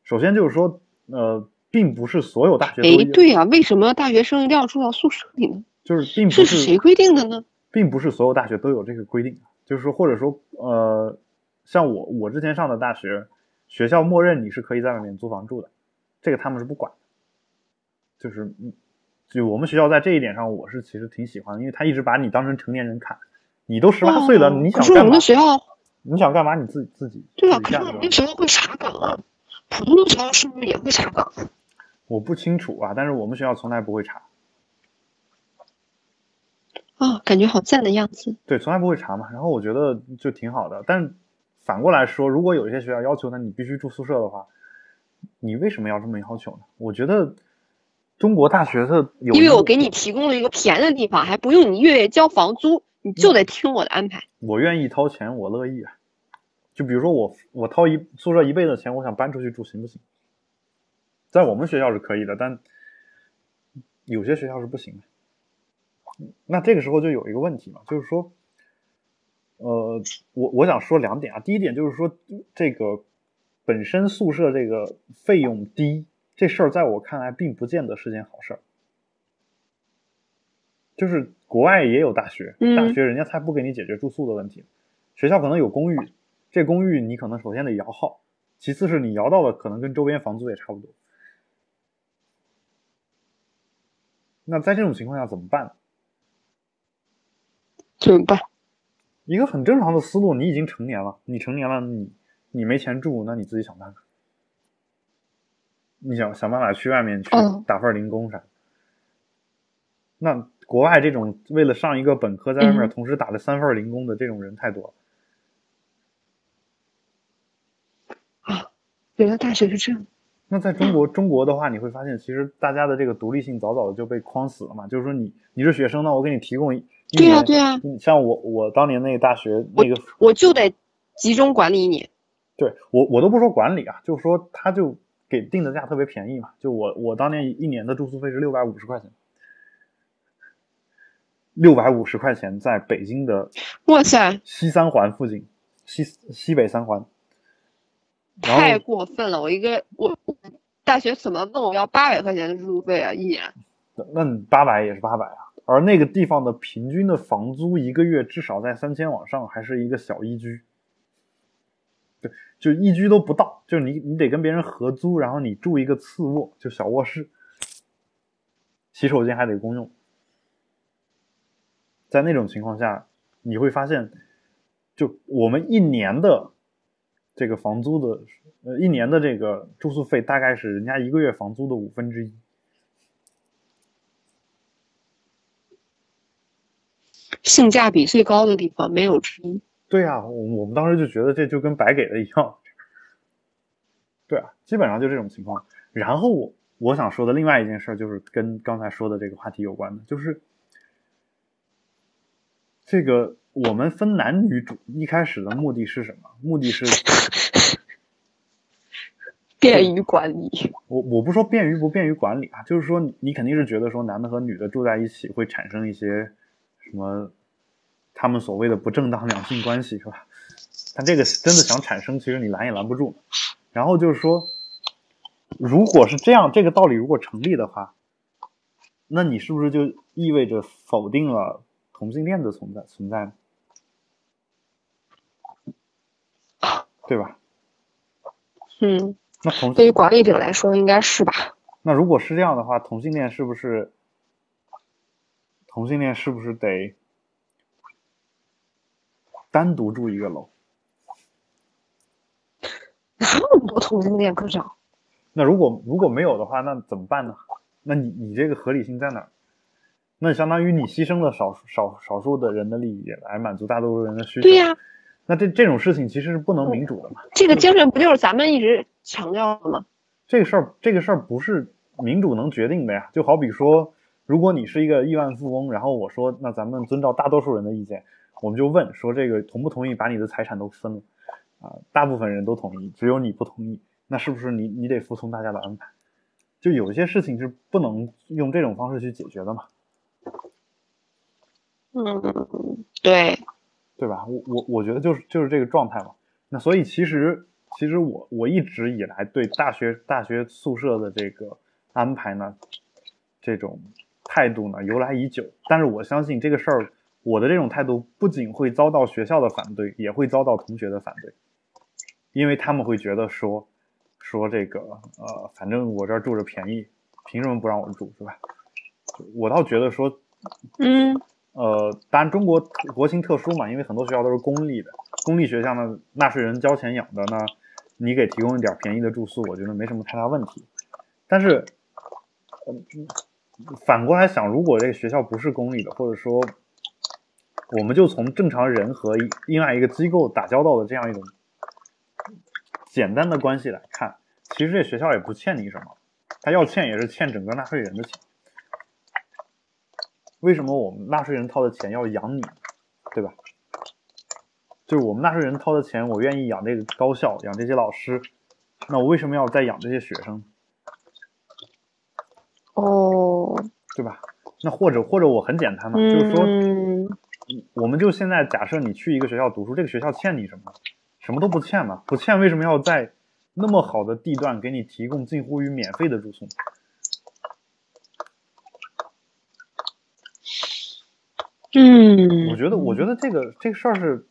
首先就是说，呃，并不是所有大学。哎，对呀，为什么大学生一定要住到宿舍里呢？就是并不是谁规定的呢？并不是所有大学都有这个规定，就是说，或者说，呃，像我我之前上的大学，学校默认你是可以在外面租房住的。这个他们是不管的，就是，就我们学校在这一点上，我是其实挺喜欢的，因为他一直把你当成成年人看，你都十八岁了，你想干嘛？可是我们的学校，你想干嘛？你自己自己对啊，可是我们学校会查岗啊，普通的学校是不是也会查岗？我不清楚啊，但是我们学校从来不会查。啊，感觉好赞的样子。对，从来不会查嘛，然后我觉得就挺好的。但反过来说，如果有一些学校要求那，你必须住宿舍的话。你为什么要这么要求呢？我觉得中国大学的有，因为我给你提供了一个便宜的地方，还不用你月月交房租，你就得听我的安排。我愿意掏钱，我乐意啊。就比如说我我掏一宿舍一倍的钱，我想搬出去住，行不行？在我们学校是可以的，但有些学校是不行的。那这个时候就有一个问题嘛，就是说，呃，我我想说两点啊。第一点就是说这个。本身宿舍这个费用低，这事儿在我看来并不见得是件好事儿。就是国外也有大学，大学人家才不给你解决住宿的问题。学校可能有公寓，这公寓你可能首先得摇号，其次是你摇到的可能跟周边房租也差不多。那在这种情况下怎么办？怎么办？一个很正常的思路，你已经成年了，你成年了，你。你没钱住，那你自己想办法。你想想办法去外面去打份零工啥？那国外这种为了上一个本科，在外面同时打了三份零工的这种人太多了。啊，原来大学是这样。那在中国，中国的话，你会发现，其实大家的这个独立性早早的就被框死了嘛。就是说，你你是学生，那我给你提供一对呀对呀。像我我当年那个大学那个，我就得集中管理你。对我，我都不说管理啊，就说他就给定的价特别便宜嘛。就我，我当年一年的住宿费是六百五十块钱，六百五十块钱在北京的，哇塞，西三环附近，西西北三环，太过分了！我一个我大学怎么问我要八百块钱的住宿费啊？一年？那你八百也是八百啊，而那个地方的平均的房租一个月至少在三千往上，还是一个小一居。对，就一居都不到，就你你得跟别人合租，然后你住一个次卧，就小卧室，洗手间还得公用，在那种情况下，你会发现，就我们一年的这个房租的，呃，一年的这个住宿费大概是人家一个月房租的五分之一。性价比最高的地方没有之一。对啊，我我们当时就觉得这就跟白给的一样。对啊，基本上就这种情况。然后我我想说的另外一件事就是跟刚才说的这个话题有关的，就是这个我们分男女主一开始的目的是什么？目的是 便于管理。我我不说便于不便于管理啊，就是说你你肯定是觉得说男的和女的住在一起会产生一些。什么？他们所谓的不正当两性关系是吧？但这个真的想产生，其实你拦也拦不住。然后就是说，如果是这样，这个道理如果成立的话，那你是不是就意味着否定了同性恋的存在存在呢？对吧？嗯。那同对于管理者来说，应该是吧？那如果是这样的话，同性恋是不是？同性恋是不是得单独住一个楼？那么多同性恋可找？那如果如果没有的话，那怎么办呢？那你你这个合理性在哪？那相当于你牺牲了少数少少数的人的利益来满足大多数人的需求。对呀。那这这种事情其实是不能民主的嘛？这个精神不就是咱们一直强调的吗？这个事儿这个事儿不是民主能决定的呀。就好比说。如果你是一个亿万富翁，然后我说，那咱们遵照大多数人的意见，我们就问说，这个同不同意把你的财产都分了？啊，大部分人都同意，只有你不同意，那是不是你你得服从大家的安排？就有些事情是不能用这种方式去解决的嘛？嗯，对，对吧？我我我觉得就是就是这个状态嘛。那所以其实其实我我一直以来对大学大学宿舍的这个安排呢，这种。态度呢由来已久，但是我相信这个事儿，我的这种态度不仅会遭到学校的反对，也会遭到同学的反对，因为他们会觉得说，说这个呃，反正我这儿住着便宜，凭什么不让我住，是吧？我倒觉得说，嗯，呃，当然中国国情特殊嘛，因为很多学校都是公立的，公立学校呢，纳税人交钱养的呢，你给提供一点便宜的住宿，我觉得没什么太大问题，但是，嗯。反过来想，如果这个学校不是公立的，或者说，我们就从正常人和另外一个机构打交道的这样一种简单的关系来看，其实这学校也不欠你什么，他要欠也是欠整个纳税人的钱。为什么我们纳税人掏的钱要养你，对吧？就是我们纳税人掏的钱，我愿意养这个高校，养这些老师，那我为什么要再养这些学生？哦，对吧？那或者或者我很简单嘛，就是说，我们就现在假设你去一个学校读书，这个学校欠你什么？什么都不欠嘛，不欠为什么要在那么好的地段给你提供近乎于免费的住宿？嗯，我觉得我觉得这个这个事儿是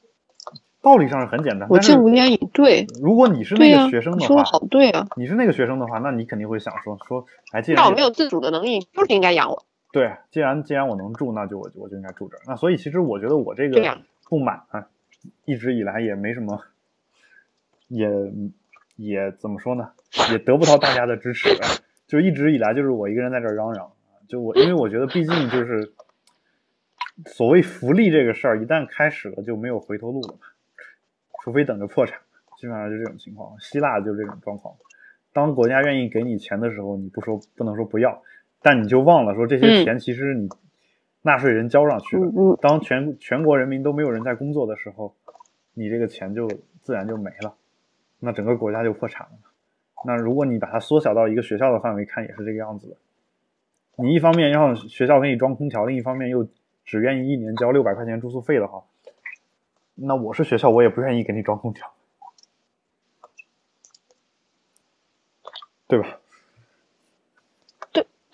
道理上是很简单，我竟无言以对。如果你是那个学生的话，好对啊，你是那个学生的话，那你肯定会想说说，哎，既然我没有自主的能力，就是应该养我。对，既然既然我能住，那就我我就应该住这儿。那所以其实我觉得我这个不满啊，一直以来也没什么，也也怎么说呢，也得不到大家的支持。就一直以来就是我一个人在这嚷嚷，就我因为我觉得毕竟就是所谓福利这个事儿，一旦开始了就没有回头路了嘛，除非等着破产，基本上就这种情况。希腊就这种状况，当国家愿意给你钱的时候，你不说不能说不要。但你就忘了说，这些钱其实你纳税人交上去的。当全全国人民都没有人在工作的时候，你这个钱就自然就没了，那整个国家就破产了。那如果你把它缩小到一个学校的范围看，也是这个样子的。你一方面让学校给你装空调，另一方面又只愿意一年交六百块钱住宿费的话，那我是学校，我也不愿意给你装空调，对吧？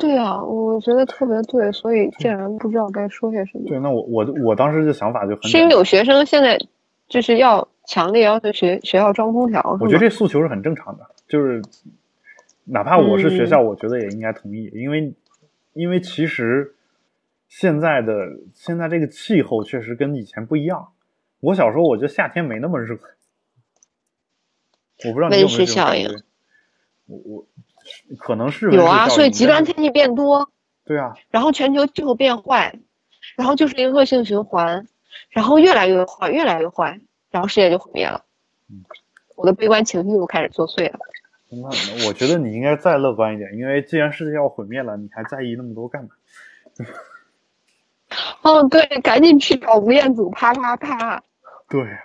对啊，我觉得特别对，所以竟然不知道该说些什么。对，那我我我当时的想法就很，是因为有学生现在就是要强烈要求学学校装空调。我觉得这诉求是很正常的，就是哪怕我是学校，我觉得也应该同意，因为因为其实现在的现在这个气候确实跟以前不一样。我小时候我觉得夏天没那么热，我不知道你有没有这种感觉。我我可能是有啊，所以极端天气变多。对啊。然后全球气候变坏，然后就是一个恶性循环，然后越来越坏，越来越坏，然后世界就毁灭了。嗯。我的悲观情绪又开始作祟了。那我觉得你应该再乐观一点，因为既然世界要毁灭了，你还在意那么多干嘛？哦，对，赶紧去找吴彦祖，啪啪啪！对呀，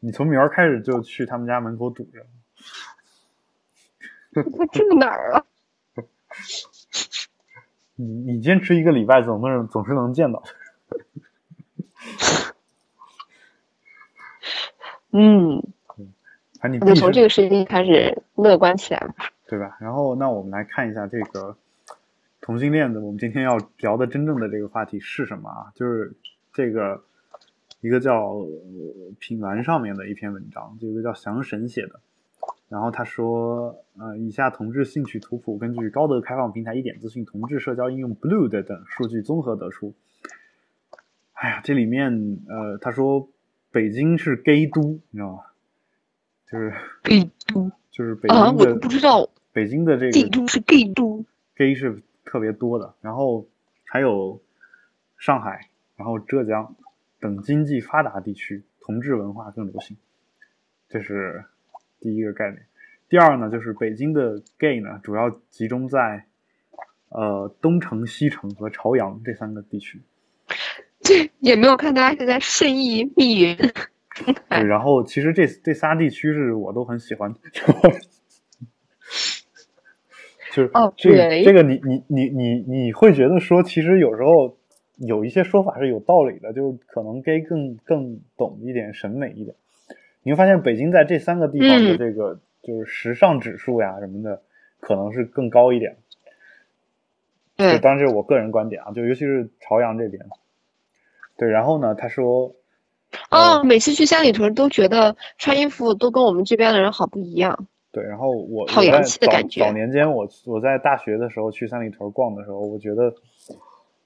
你从明儿开始就去他们家门口堵着。他住哪儿啊？你你坚持一个礼拜，总能总是能见到。嗯。你就从这个事情开始乐观起来吧，对吧？然后，那我们来看一下这个同性恋的，我们今天要聊的真正的这个话题是什么啊？就是这个一个叫品玩上面的一篇文章，这个叫祥神写的。然后他说，呃，以下同志兴趣图谱根据高德开放平台一点资讯同志社交应用 Blue 的等数据综合得出。哎呀，这里面呃，他说北京是 gay 都，你知道吗？就是 gay 都，就是北京的，我不知道北京的这个 gay 都是 gay 都，gay 是特别多的。然后还有上海，然后浙江等经济发达地区，同志文化更流行。这是第一个概念。第二呢，就是北京的 gay 呢，主要集中在呃东城、西城和朝阳这三个地区。这也没有看大家是在顺义、密云。对，然后其实这这仨地区是我都很喜欢，就是这个这个你你你你你会觉得说，其实有时候有一些说法是有道理的，就是可能 gay 更更懂一点审美一点。你会发现北京在这三个地方的这个就是时尚指数呀什么的，可能是更高一点。对，当然这是我个人观点啊，就尤其是朝阳这边。对，然后呢，他说。哦，每次去三里屯都觉得穿衣服都跟我们这边的人好不一样。对，然后我好洋气的感觉。早年间，我我在大学的时候去三里屯逛的时候，我觉得，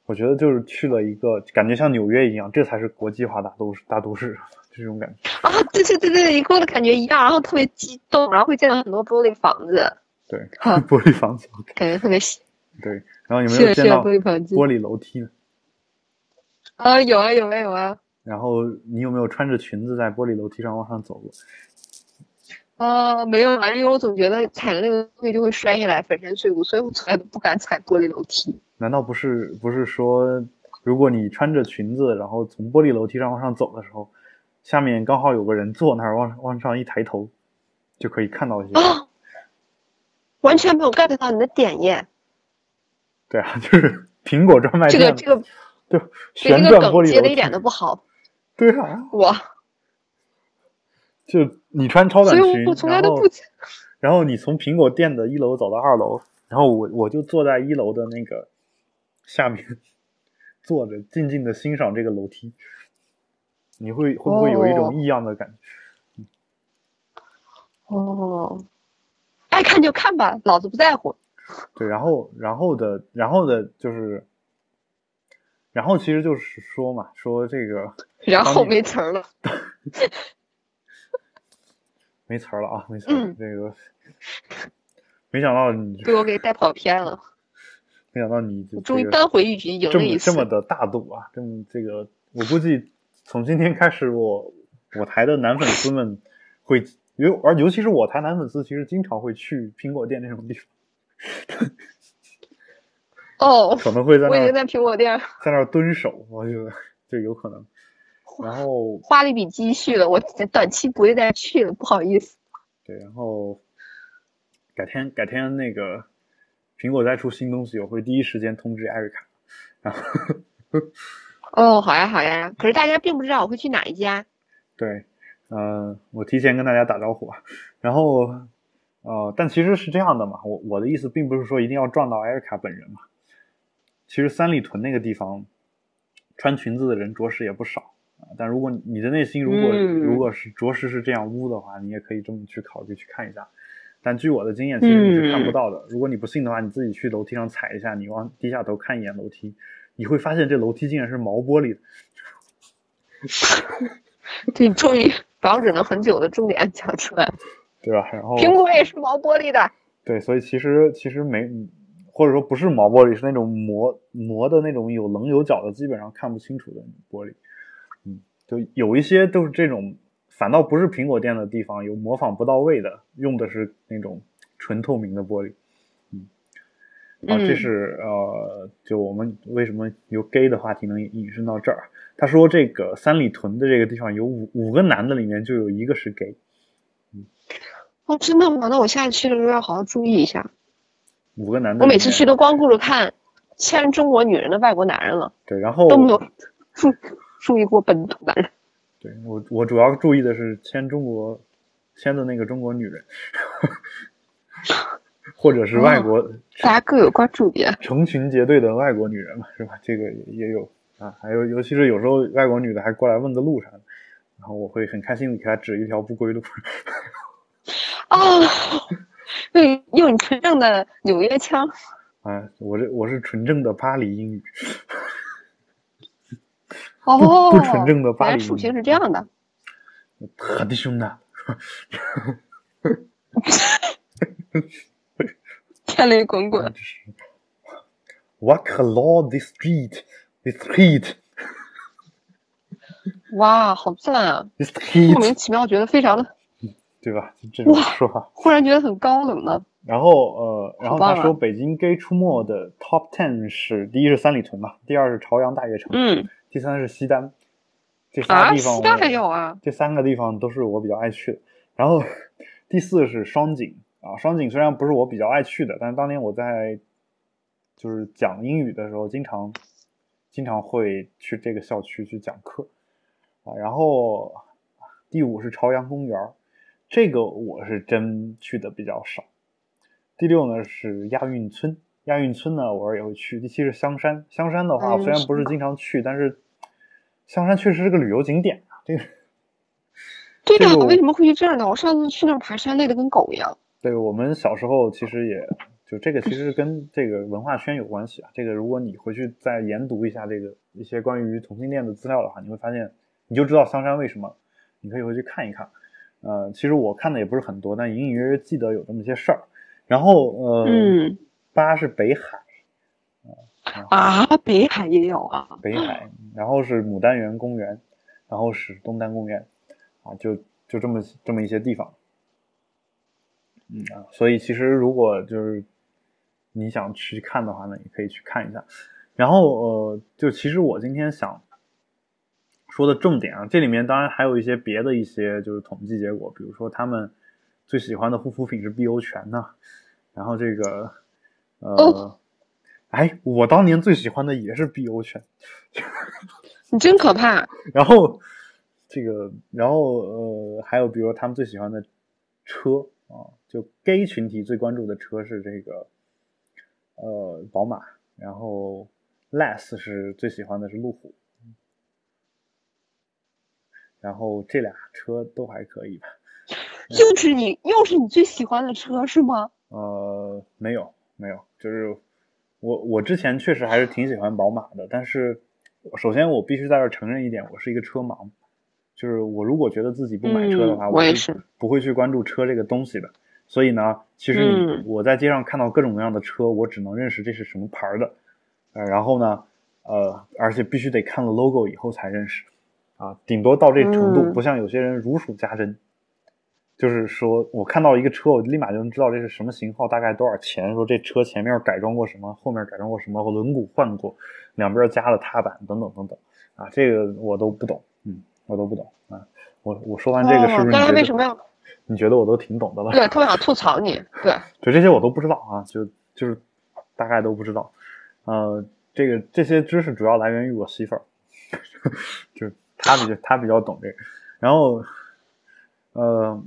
我觉得就是去了一个感觉像纽约一样，这才是国际化大都市大都市这种感觉。啊，对对对对，跟我的感觉一样，然后特别激动，然后会见到很多玻璃房子。对，玻璃房子，感觉特别喜。对，然后有没有见到玻璃玻璃楼梯呢？啊，有啊有啊有啊。然后你有没有穿着裙子在玻璃楼梯上往上走过？呃，没有啊，因为我总觉得踩了那个东西就会摔下来，粉身碎骨，所以我从来都不敢踩玻璃楼梯。难道不是不是说，如果你穿着裙子，然后从玻璃楼梯上往上走的时候，下面刚好有个人坐那儿，往往上一抬头，就可以看到一些？啊，完全没有 get 到你的点耶。对啊，就是苹果专卖店。这个这个，就旋转玻璃楼接的一点都不好。对啊，我就你穿超短裙，然后然后你从苹果店的一楼走到二楼，然后我我就坐在一楼的那个下面 坐着，静静的欣赏这个楼梯。你会会不会有一种异样的感觉？哦，爱看就看吧，老子不在乎。对，然后然后的然后的就是。然后其实就是说嘛，说这个，然后没词儿了，没词儿了啊，没词儿。这个没想到你被我给带跑偏了，没想到你终于扳回一局，赢了一次，这么的大度啊！这么这个，我估计从今天开始，我我台的男粉丝们会尤而尤其是我台男粉丝，其实经常会去苹果店那种地方。哦，可能会在我已经在苹果店，在那儿蹲守，我觉得就有可能。然后花了一笔积蓄了，我短期不会再去了，不好意思。对，然后改天改天那个苹果再出新东西，我会第一时间通知艾瑞卡。然后 哦，好呀好呀，可是大家并不知道我会去哪一家。对，嗯，我提前跟大家打招呼。然后呃，但其实是这样的嘛，我我的意思并不是说一定要撞到艾瑞卡本人嘛。其实三里屯那个地方，穿裙子的人着实也不少啊。但如果你的内心如果如果是着实是这样污的话，你也可以这么去考虑去看一下。但据我的经验，其实你是看不到的。如果你不信的话，你自己去楼梯上踩一下，你往低下头看一眼楼梯，你会发现这楼梯竟然是毛玻璃的。对，终于把我忍了很久的重点讲出来，对吧？然后苹果也是毛玻璃的。对，所以其实其实没，或者说不是毛玻璃，是那种磨磨的那种有棱有角的，基本上看不清楚的玻璃。嗯，就有一些都是这种，反倒不是苹果店的地方有模仿不到位的，用的是那种纯透明的玻璃。嗯，啊，这是呃，就我们为什么由 gay 的话题能引申到这儿？他说这个三里屯的这个地方有五五个男的，里面就有一个是 gay。嗯，哦，真的吗？那我下次去的时候要好好注意一下。五个男的，我每次去都光顾着看牵中国女人的外国男人了。对，然后都没有注 注意过本土男人。对我，我主要注意的是签中国签的那个中国女人，或者是外国，大家各有关注点。成群结队的外国女人嘛，是吧？这个也有。啊，还有，尤其是有时候外国女的还过来问个路啥的，然后我会很开心的给她指一条不归路。哦，用用纯正的纽约腔。啊，我这我是纯正的巴黎英语。哦，不纯正的巴黎。属性是这样的。特的凶的。天雷滚滚。Walk along the street. It's heat，哇，好赞啊！莫名其妙觉得非常的，对吧？这种说法，忽然觉得很高冷呢。然后呃，然后他说北京 gay 出没的 top ten 是第一是三里屯嘛，第二是朝阳大悦城，嗯，第三是西单，这仨地方西单还有啊，这三个地方都是我比较爱去的。然后第四是双井啊，双井虽然不是我比较爱去的，但是当年我在就是讲英语的时候经常。经常会去这个校区去讲课，啊，然后第五是朝阳公园，这个我是真去的比较少。第六呢是亚运村，亚运村呢偶尔也会去。第七是香山，香山的话虽然不是经常去，但是香山确实是个旅游景点啊。这个 对的，为什么会去这儿呢？我上次去那儿爬山累得跟狗一样。对我们小时候其实也。就这个其实跟这个文化圈有关系啊。这个如果你回去再研读一下这个一些关于同性恋的资料的话，你会发现，你就知道香山为什么。你可以回去看一看。呃，其实我看的也不是很多，但隐隐约约记得有这么些事儿。然后呃，嗯，八是北海，啊，北海也有啊。北海，然后是牡丹园公园，然后是东单公园，啊，就就这么这么一些地方。嗯啊，所以其实如果就是。你想去看的话呢，也可以去看一下。然后呃，就其实我今天想说的重点啊，这里面当然还有一些别的一些就是统计结果，比如说他们最喜欢的护肤品是碧欧泉呢。然后这个呃，哎，我当年最喜欢的也是碧欧泉。你真可怕。然后这个，然后呃，还有比如他们最喜欢的车啊，就 gay 群体最关注的车是这个。呃，宝马，然后 less 是最喜欢的是路虎，然后这俩车都还可以吧？又是你，又是你最喜欢的车是吗？呃，没有，没有，就是我，我之前确实还是挺喜欢宝马的，但是首先我必须在这承认一点，我是一个车盲，就是我如果觉得自己不买车的话，我也是不会去关注车这个东西的。所以呢，其实你我在街上看到各种各样的车，我只能认识这是什么牌儿的，呃，然后呢，呃，而且必须得看了 logo 以后才认识，啊，顶多到这程度，不像有些人如数家珍，就是说我看到一个车，我立马就能知道这是什么型号，大概多少钱，说这车前面改装过什么，后面改装过什么，轮毂换过，两边加了踏板等等等等，啊，这个我都不懂，嗯，我都不懂啊，我我说完这个是不是？刚才为什么要？你觉得我都挺懂的了，对，特别想吐槽你，对，就这些我都不知道啊，就就是大概都不知道，呃，这个这些知识主要来源于我媳妇儿，就她比较她比较懂这个，然后，呃，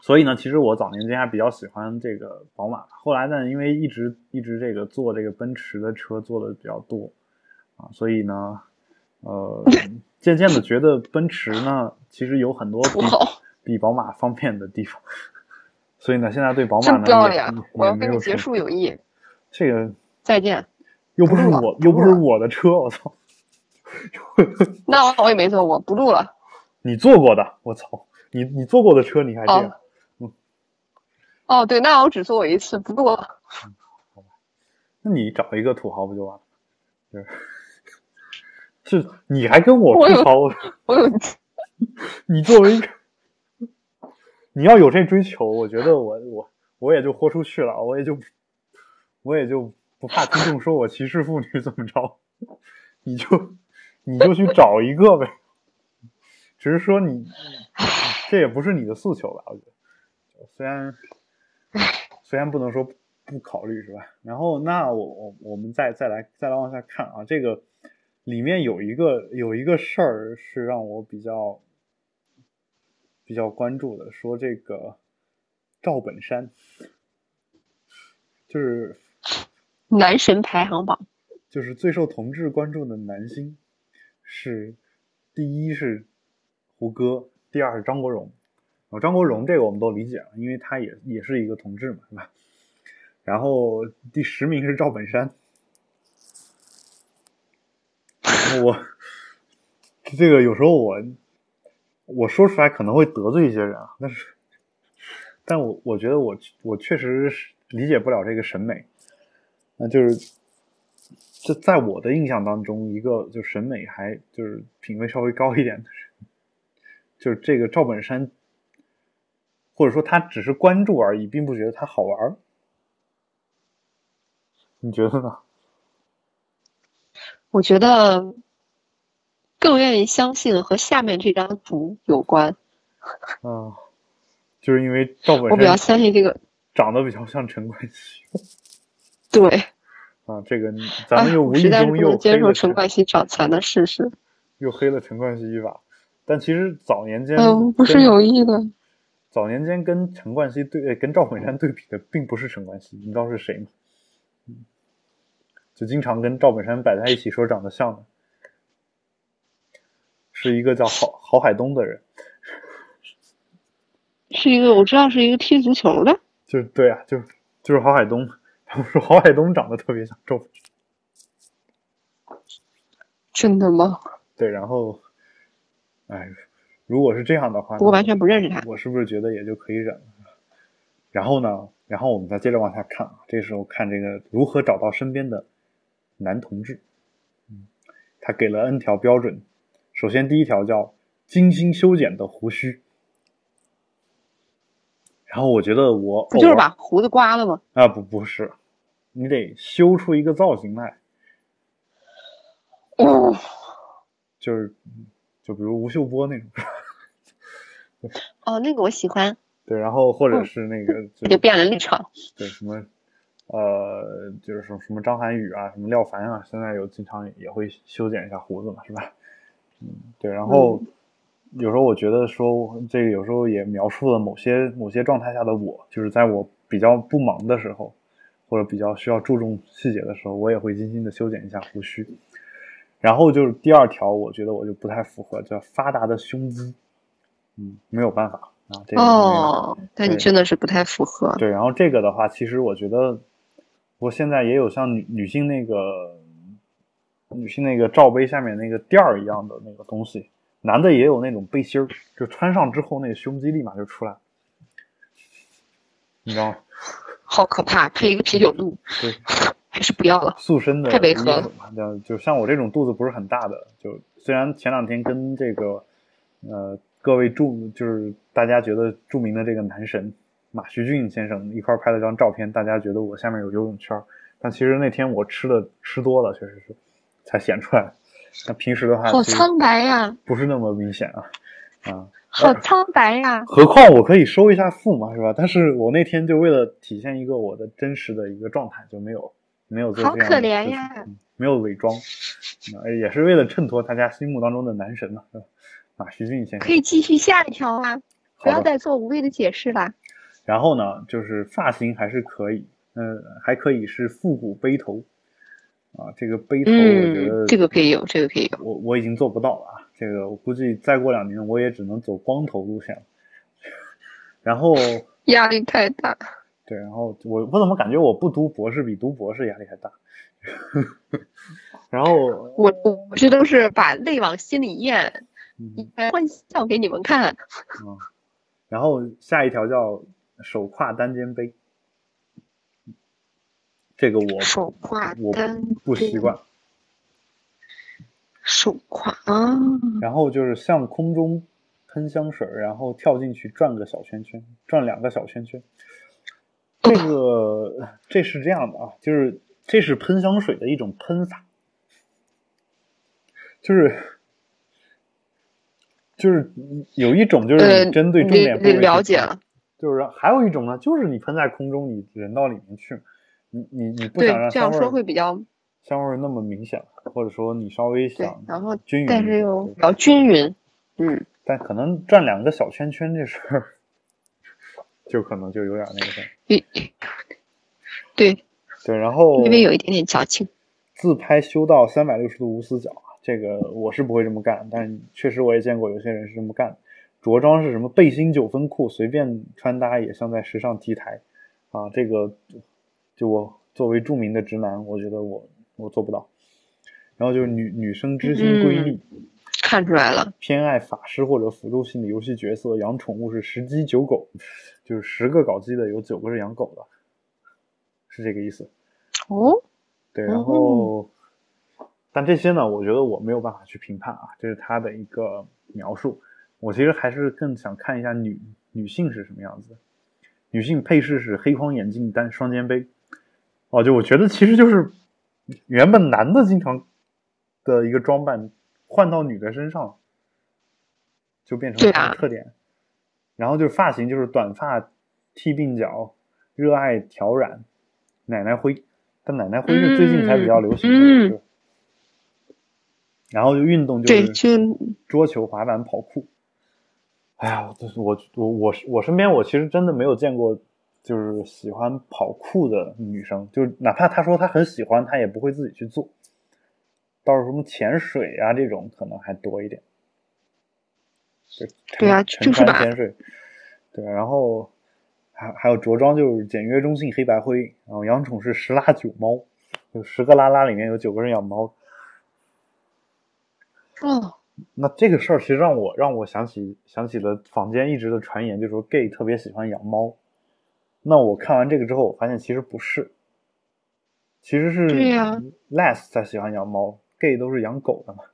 所以呢，其实我早年间还比较喜欢这个宝马，后来呢，因为一直一直这个做这个奔驰的车做的比较多啊，所以呢，呃，渐渐的觉得奔驰呢，其实有很多不好。比宝马方便的地方，所以呢，现在对宝马呢我要跟你结束友谊。这个再见。又不是我，又不是我的车，我操！那我也没坐过，不录了。你坐过的，我操！你你坐过的车你还这样？嗯。哦，对，那我只坐过一次，不过了。好吧，那你找一个土豪不就完了？是，是，你还跟我吐槽？我有。你作为一个，你要有这追求，我觉得我我我也就豁出去了，我也就我也就不怕听众说我歧视妇女怎么着，你就你就去找一个呗。只是说你，这也不是你的诉求吧？我觉得，虽然虽然不能说不考虑是吧？然后那我我我们再再来再来往下看啊，这个里面有一个有一个事儿是让我比较。比较关注的说这个赵本山，就是男神排行榜，就是最受同志关注的男星是第一是胡歌，第二是张国荣。啊，张国荣这个我们都理解了，因为他也也是一个同志嘛，是吧？然后第十名是赵本山，我这个有时候我。我说出来可能会得罪一些人啊，但是，但我我觉得我我确实理解不了这个审美，那就是这在我的印象当中，一个就审美还就是品味稍微高一点的，就是这个赵本山，或者说他只是关注而已，并不觉得他好玩儿你觉得呢？我觉得。更愿意相信和下面这张图有关，啊，就是因为赵本山，我比较相信这个长得比较像陈冠希，对，啊，这个咱们又无意中又接受陈冠希长残的事实，又黑了陈冠希一把，但其实早年间，嗯，不是有意的，早年间跟陈冠希对跟赵本山对比的并不是陈冠希，你知道是谁吗？嗯，就经常跟赵本山摆在一起说长得像的。是一个叫郝郝海东的人，是一个我知道是一个踢足球的，就是对啊，就就是郝海东。他们说郝海东长得特别像赵本山，真的吗？对，然后，哎，如果是这样的话，我完全不认识他，我是不是觉得也就可以忍了？然后呢？然后我们再接着往下看啊，这时候看这个如何找到身边的男同志，嗯，他给了 N 条标准。首先，第一条叫精心修剪的胡须，然后我觉得我不就是把胡子刮了吗？啊，不，不是，你得修出一个造型来。哦，就是，就比如吴秀波那种。哦，那个我喜欢。对，然后或者是那个 就变了立场。对，什么，呃，就是什么什么张涵予啊，什么廖凡啊，现在有经常也会修剪一下胡子嘛，是吧？嗯，对，然后有时候我觉得说这个有时候也描述了某些某些状态下的我，就是在我比较不忙的时候，或者比较需要注重细节的时候，我也会精心的修剪一下胡须。然后就是第二条，我觉得我就不太符合，叫发达的胸肌。嗯，没有办法啊，这个哦，但你真的是不太符合。对，然后这个的话，其实我觉得我现在也有像女女性那个。女性那个罩杯下面那个垫儿一样的那个东西，男的也有那种背心儿，就穿上之后那个胸肌立马就出来，你知道吗？好可怕，配一个啤酒肚。对，还是不要了。塑身的太违和了。就就像我这种肚子不是很大的，就虽然前两天跟这个呃各位著就是大家觉得著名的这个男神马旭俊先生一块拍了张照片，大家觉得我下面有游泳圈，但其实那天我吃的吃多了，确实是。才显出来，那平时的话，好苍白呀，不是那么明显啊，啊，好苍白呀。何况我可以收一下腹嘛，是吧？但是我那天就为了体现一个我的真实的一个状态，就没有没有做这样。好可怜呀，没有伪装，也是为了衬托大家心目当中的男神嘛，是吧？马徐俊先生可以继续下一条啊，不要再做无谓的解释了。然后呢，就是发型还是可以，嗯，还可以是复古背头。啊，这个背头我觉得这个可以有，这个可以有。我我已经做不到了啊，这个我估计再过两年我也只能走光头路线了。然后压力太大。对，然后我我怎么感觉我不读博士比读博士压力还大？然后我我这都是把泪往心里咽，欢笑给你们看。嗯，然后下一条叫手挎单肩背，这个我手挎我不习惯。手挎啊，然后就是向空中喷香水，然后跳进去转个小圈圈，转两个小圈圈。这个这是这样的啊，就是这是喷香水的一种喷法，就是就是有一种就是针对重点部位了解了，就是还有一种呢，就是你喷在空中，你人到里面去，你你你不想让这样说会比较。香味那么明显，或者说你稍微想，然后均匀，但是又比较均匀，嗯，但可能转两个小圈圈这事儿，就可能就有点那个啥。对，对，然后微微有一点点矫情。自拍修到三百六十度无死角啊，这个我是不会这么干，但确实我也见过有些人是这么干。着装是什么背心九分裤，随便穿搭也像在时尚 T 台啊，这个就我作为著名的直男，我觉得我。我做不到，然后就是女女生知心闺蜜，看出来了，偏爱法师或者辅助性的游戏角色，养宠物是十鸡九狗，就是十个搞基的有九个是养狗的，是这个意思。哦，对，然后，但这些呢，我觉得我没有办法去评判啊，这是他的一个描述。我其实还是更想看一下女女性是什么样子的，女性配饰是黑框眼镜单双肩背，哦，就我觉得其实就是。原本男的经常的一个装扮，换到女的身上，就变成特点。然后就是发型，就是短发剃鬓角，热爱挑染，奶奶灰。但奶奶灰是最近才比较流行的。然后就运动就是桌球、滑板、跑酷。哎呀，我我我我身边我其实真的没有见过。就是喜欢跑酷的女生，就是哪怕她说她很喜欢，她也不会自己去做。倒是什么潜水啊这种，可能还多一点。对对啊，就是潜水。对，然后还还有着装，就是简约中性黑白灰。然后养宠是十拉九猫，就十个拉拉里面有九个人养猫。哦，那这个事儿其实让我让我想起想起了坊间一直的传言，就是说 gay 特别喜欢养猫。那我看完这个之后，我发现其实不是，其实是，less 才喜欢养猫，gay 都是养狗的嘛。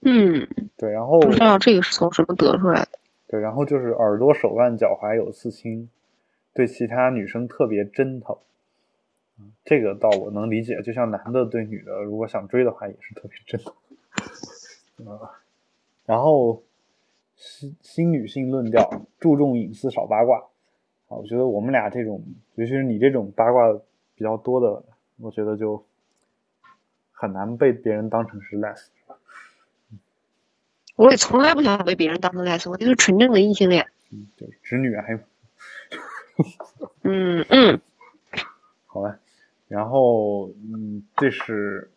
嗯，对，然后不知道这个是从什么得出来的。对，然后就是耳朵、手腕、脚踝有刺青，对其他女生特别针头。这个倒我能理解，就像男的对女的，如果想追的话，也是特别针头。啊，然后。新新女性论调，注重隐私少八卦，啊，我觉得我们俩这种，尤其是你这种八卦比较多的，我觉得就很难被别人当成是 less。我也从来不想被别人当成 less，我就是纯正的异性恋。嗯，对，直女还有。嗯嗯，好吧，然后嗯，这是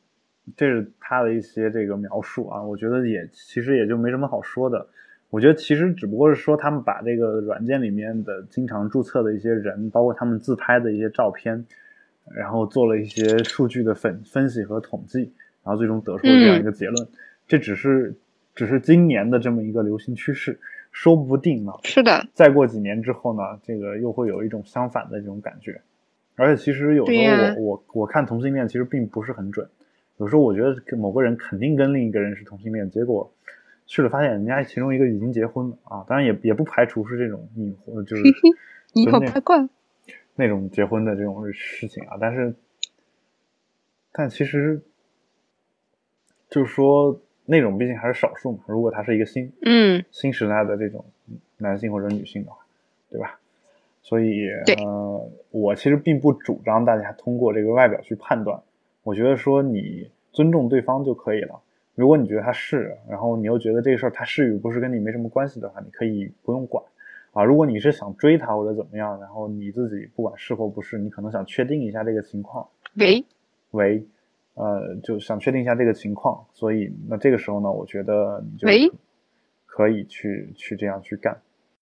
这是他的一些这个描述啊，我觉得也其实也就没什么好说的。我觉得其实只不过是说，他们把这个软件里面的经常注册的一些人，包括他们自拍的一些照片，然后做了一些数据的分分析和统计，然后最终得出了这样一个结论。这只是只是今年的这么一个流行趋势，说不定呢。是的。再过几年之后呢，这个又会有一种相反的这种感觉。而且其实有时候我我我看同性恋其实并不是很准，有时候我觉得某个人肯定跟另一个人是同性恋，结果。去了，发现人家其中一个已经结婚了啊！当然也也不排除是这种隐婚，就是以后八卦那种结婚的这种事情啊。但是，但其实就是说那种毕竟还是少数嘛。如果他是一个新嗯新时代的这种男性或者女性的话，对吧？所以呃，我其实并不主张大家通过这个外表去判断。我觉得说你尊重对方就可以了。如果你觉得他是，然后你又觉得这个事儿他是与不是跟你没什么关系的话，你可以不用管，啊，如果你是想追他或者怎么样，然后你自己不管是或不是，你可能想确定一下这个情况。喂，喂，呃，就想确定一下这个情况，所以那这个时候呢，我觉得你就可以去去这样去干。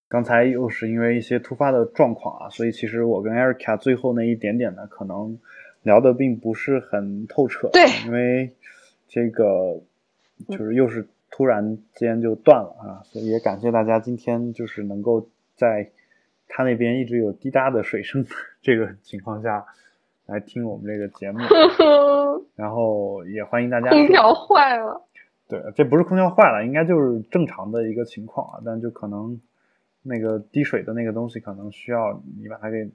刚才又是因为一些突发的状况啊，所以其实我跟 Erica 最后那一点点呢，可能聊的并不是很透彻。对，因为这个就是又是突然间就断了啊，所以也感谢大家今天就是能够在他那边一直有滴答的水声这个情况下来听我们这个节目，然后也欢迎大家。空调坏了。对，这不是空调坏了，应该就是正常的一个情况啊，但就可能那个滴水的那个东西，可能需要你把它给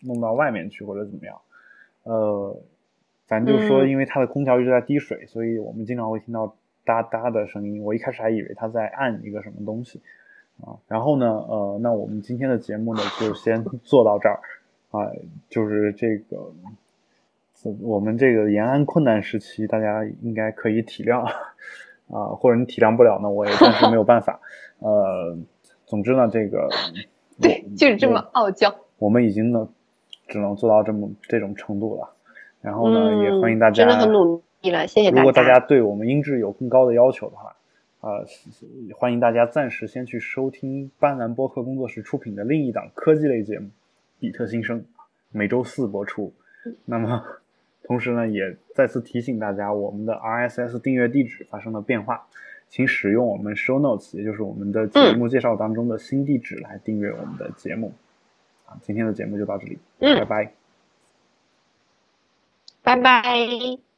弄到外面去或者怎么样。呃，反正就说，因为它的空调一直在滴水，所以我们经常会听到哒哒的声音。我一开始还以为它在按一个什么东西啊。然后呢，呃，那我们今天的节目呢，就先做到这儿啊，就是这个。我们这个延安困难时期，大家应该可以体谅啊，或者你体谅不了呢，我也暂时没有办法。呃，总之呢，这个 对，就是这么傲娇。我们已经呢，只能做到这么这种程度了。然后呢，也欢迎大家真的很努力了，谢谢大家。如果大家对我们音质有更高的要求的话，呃，欢迎大家暂时先去收听斑斓播客工作室出品的另一档科技类节目《比特新生》，每周四播出。那么。同时呢，也再次提醒大家，我们的 RSS 订阅地址发生了变化，请使用我们 Show Notes，也就是我们的节目介绍当中的新地址来订阅我们的节目。啊，今天的节目就到这里，拜拜，拜拜。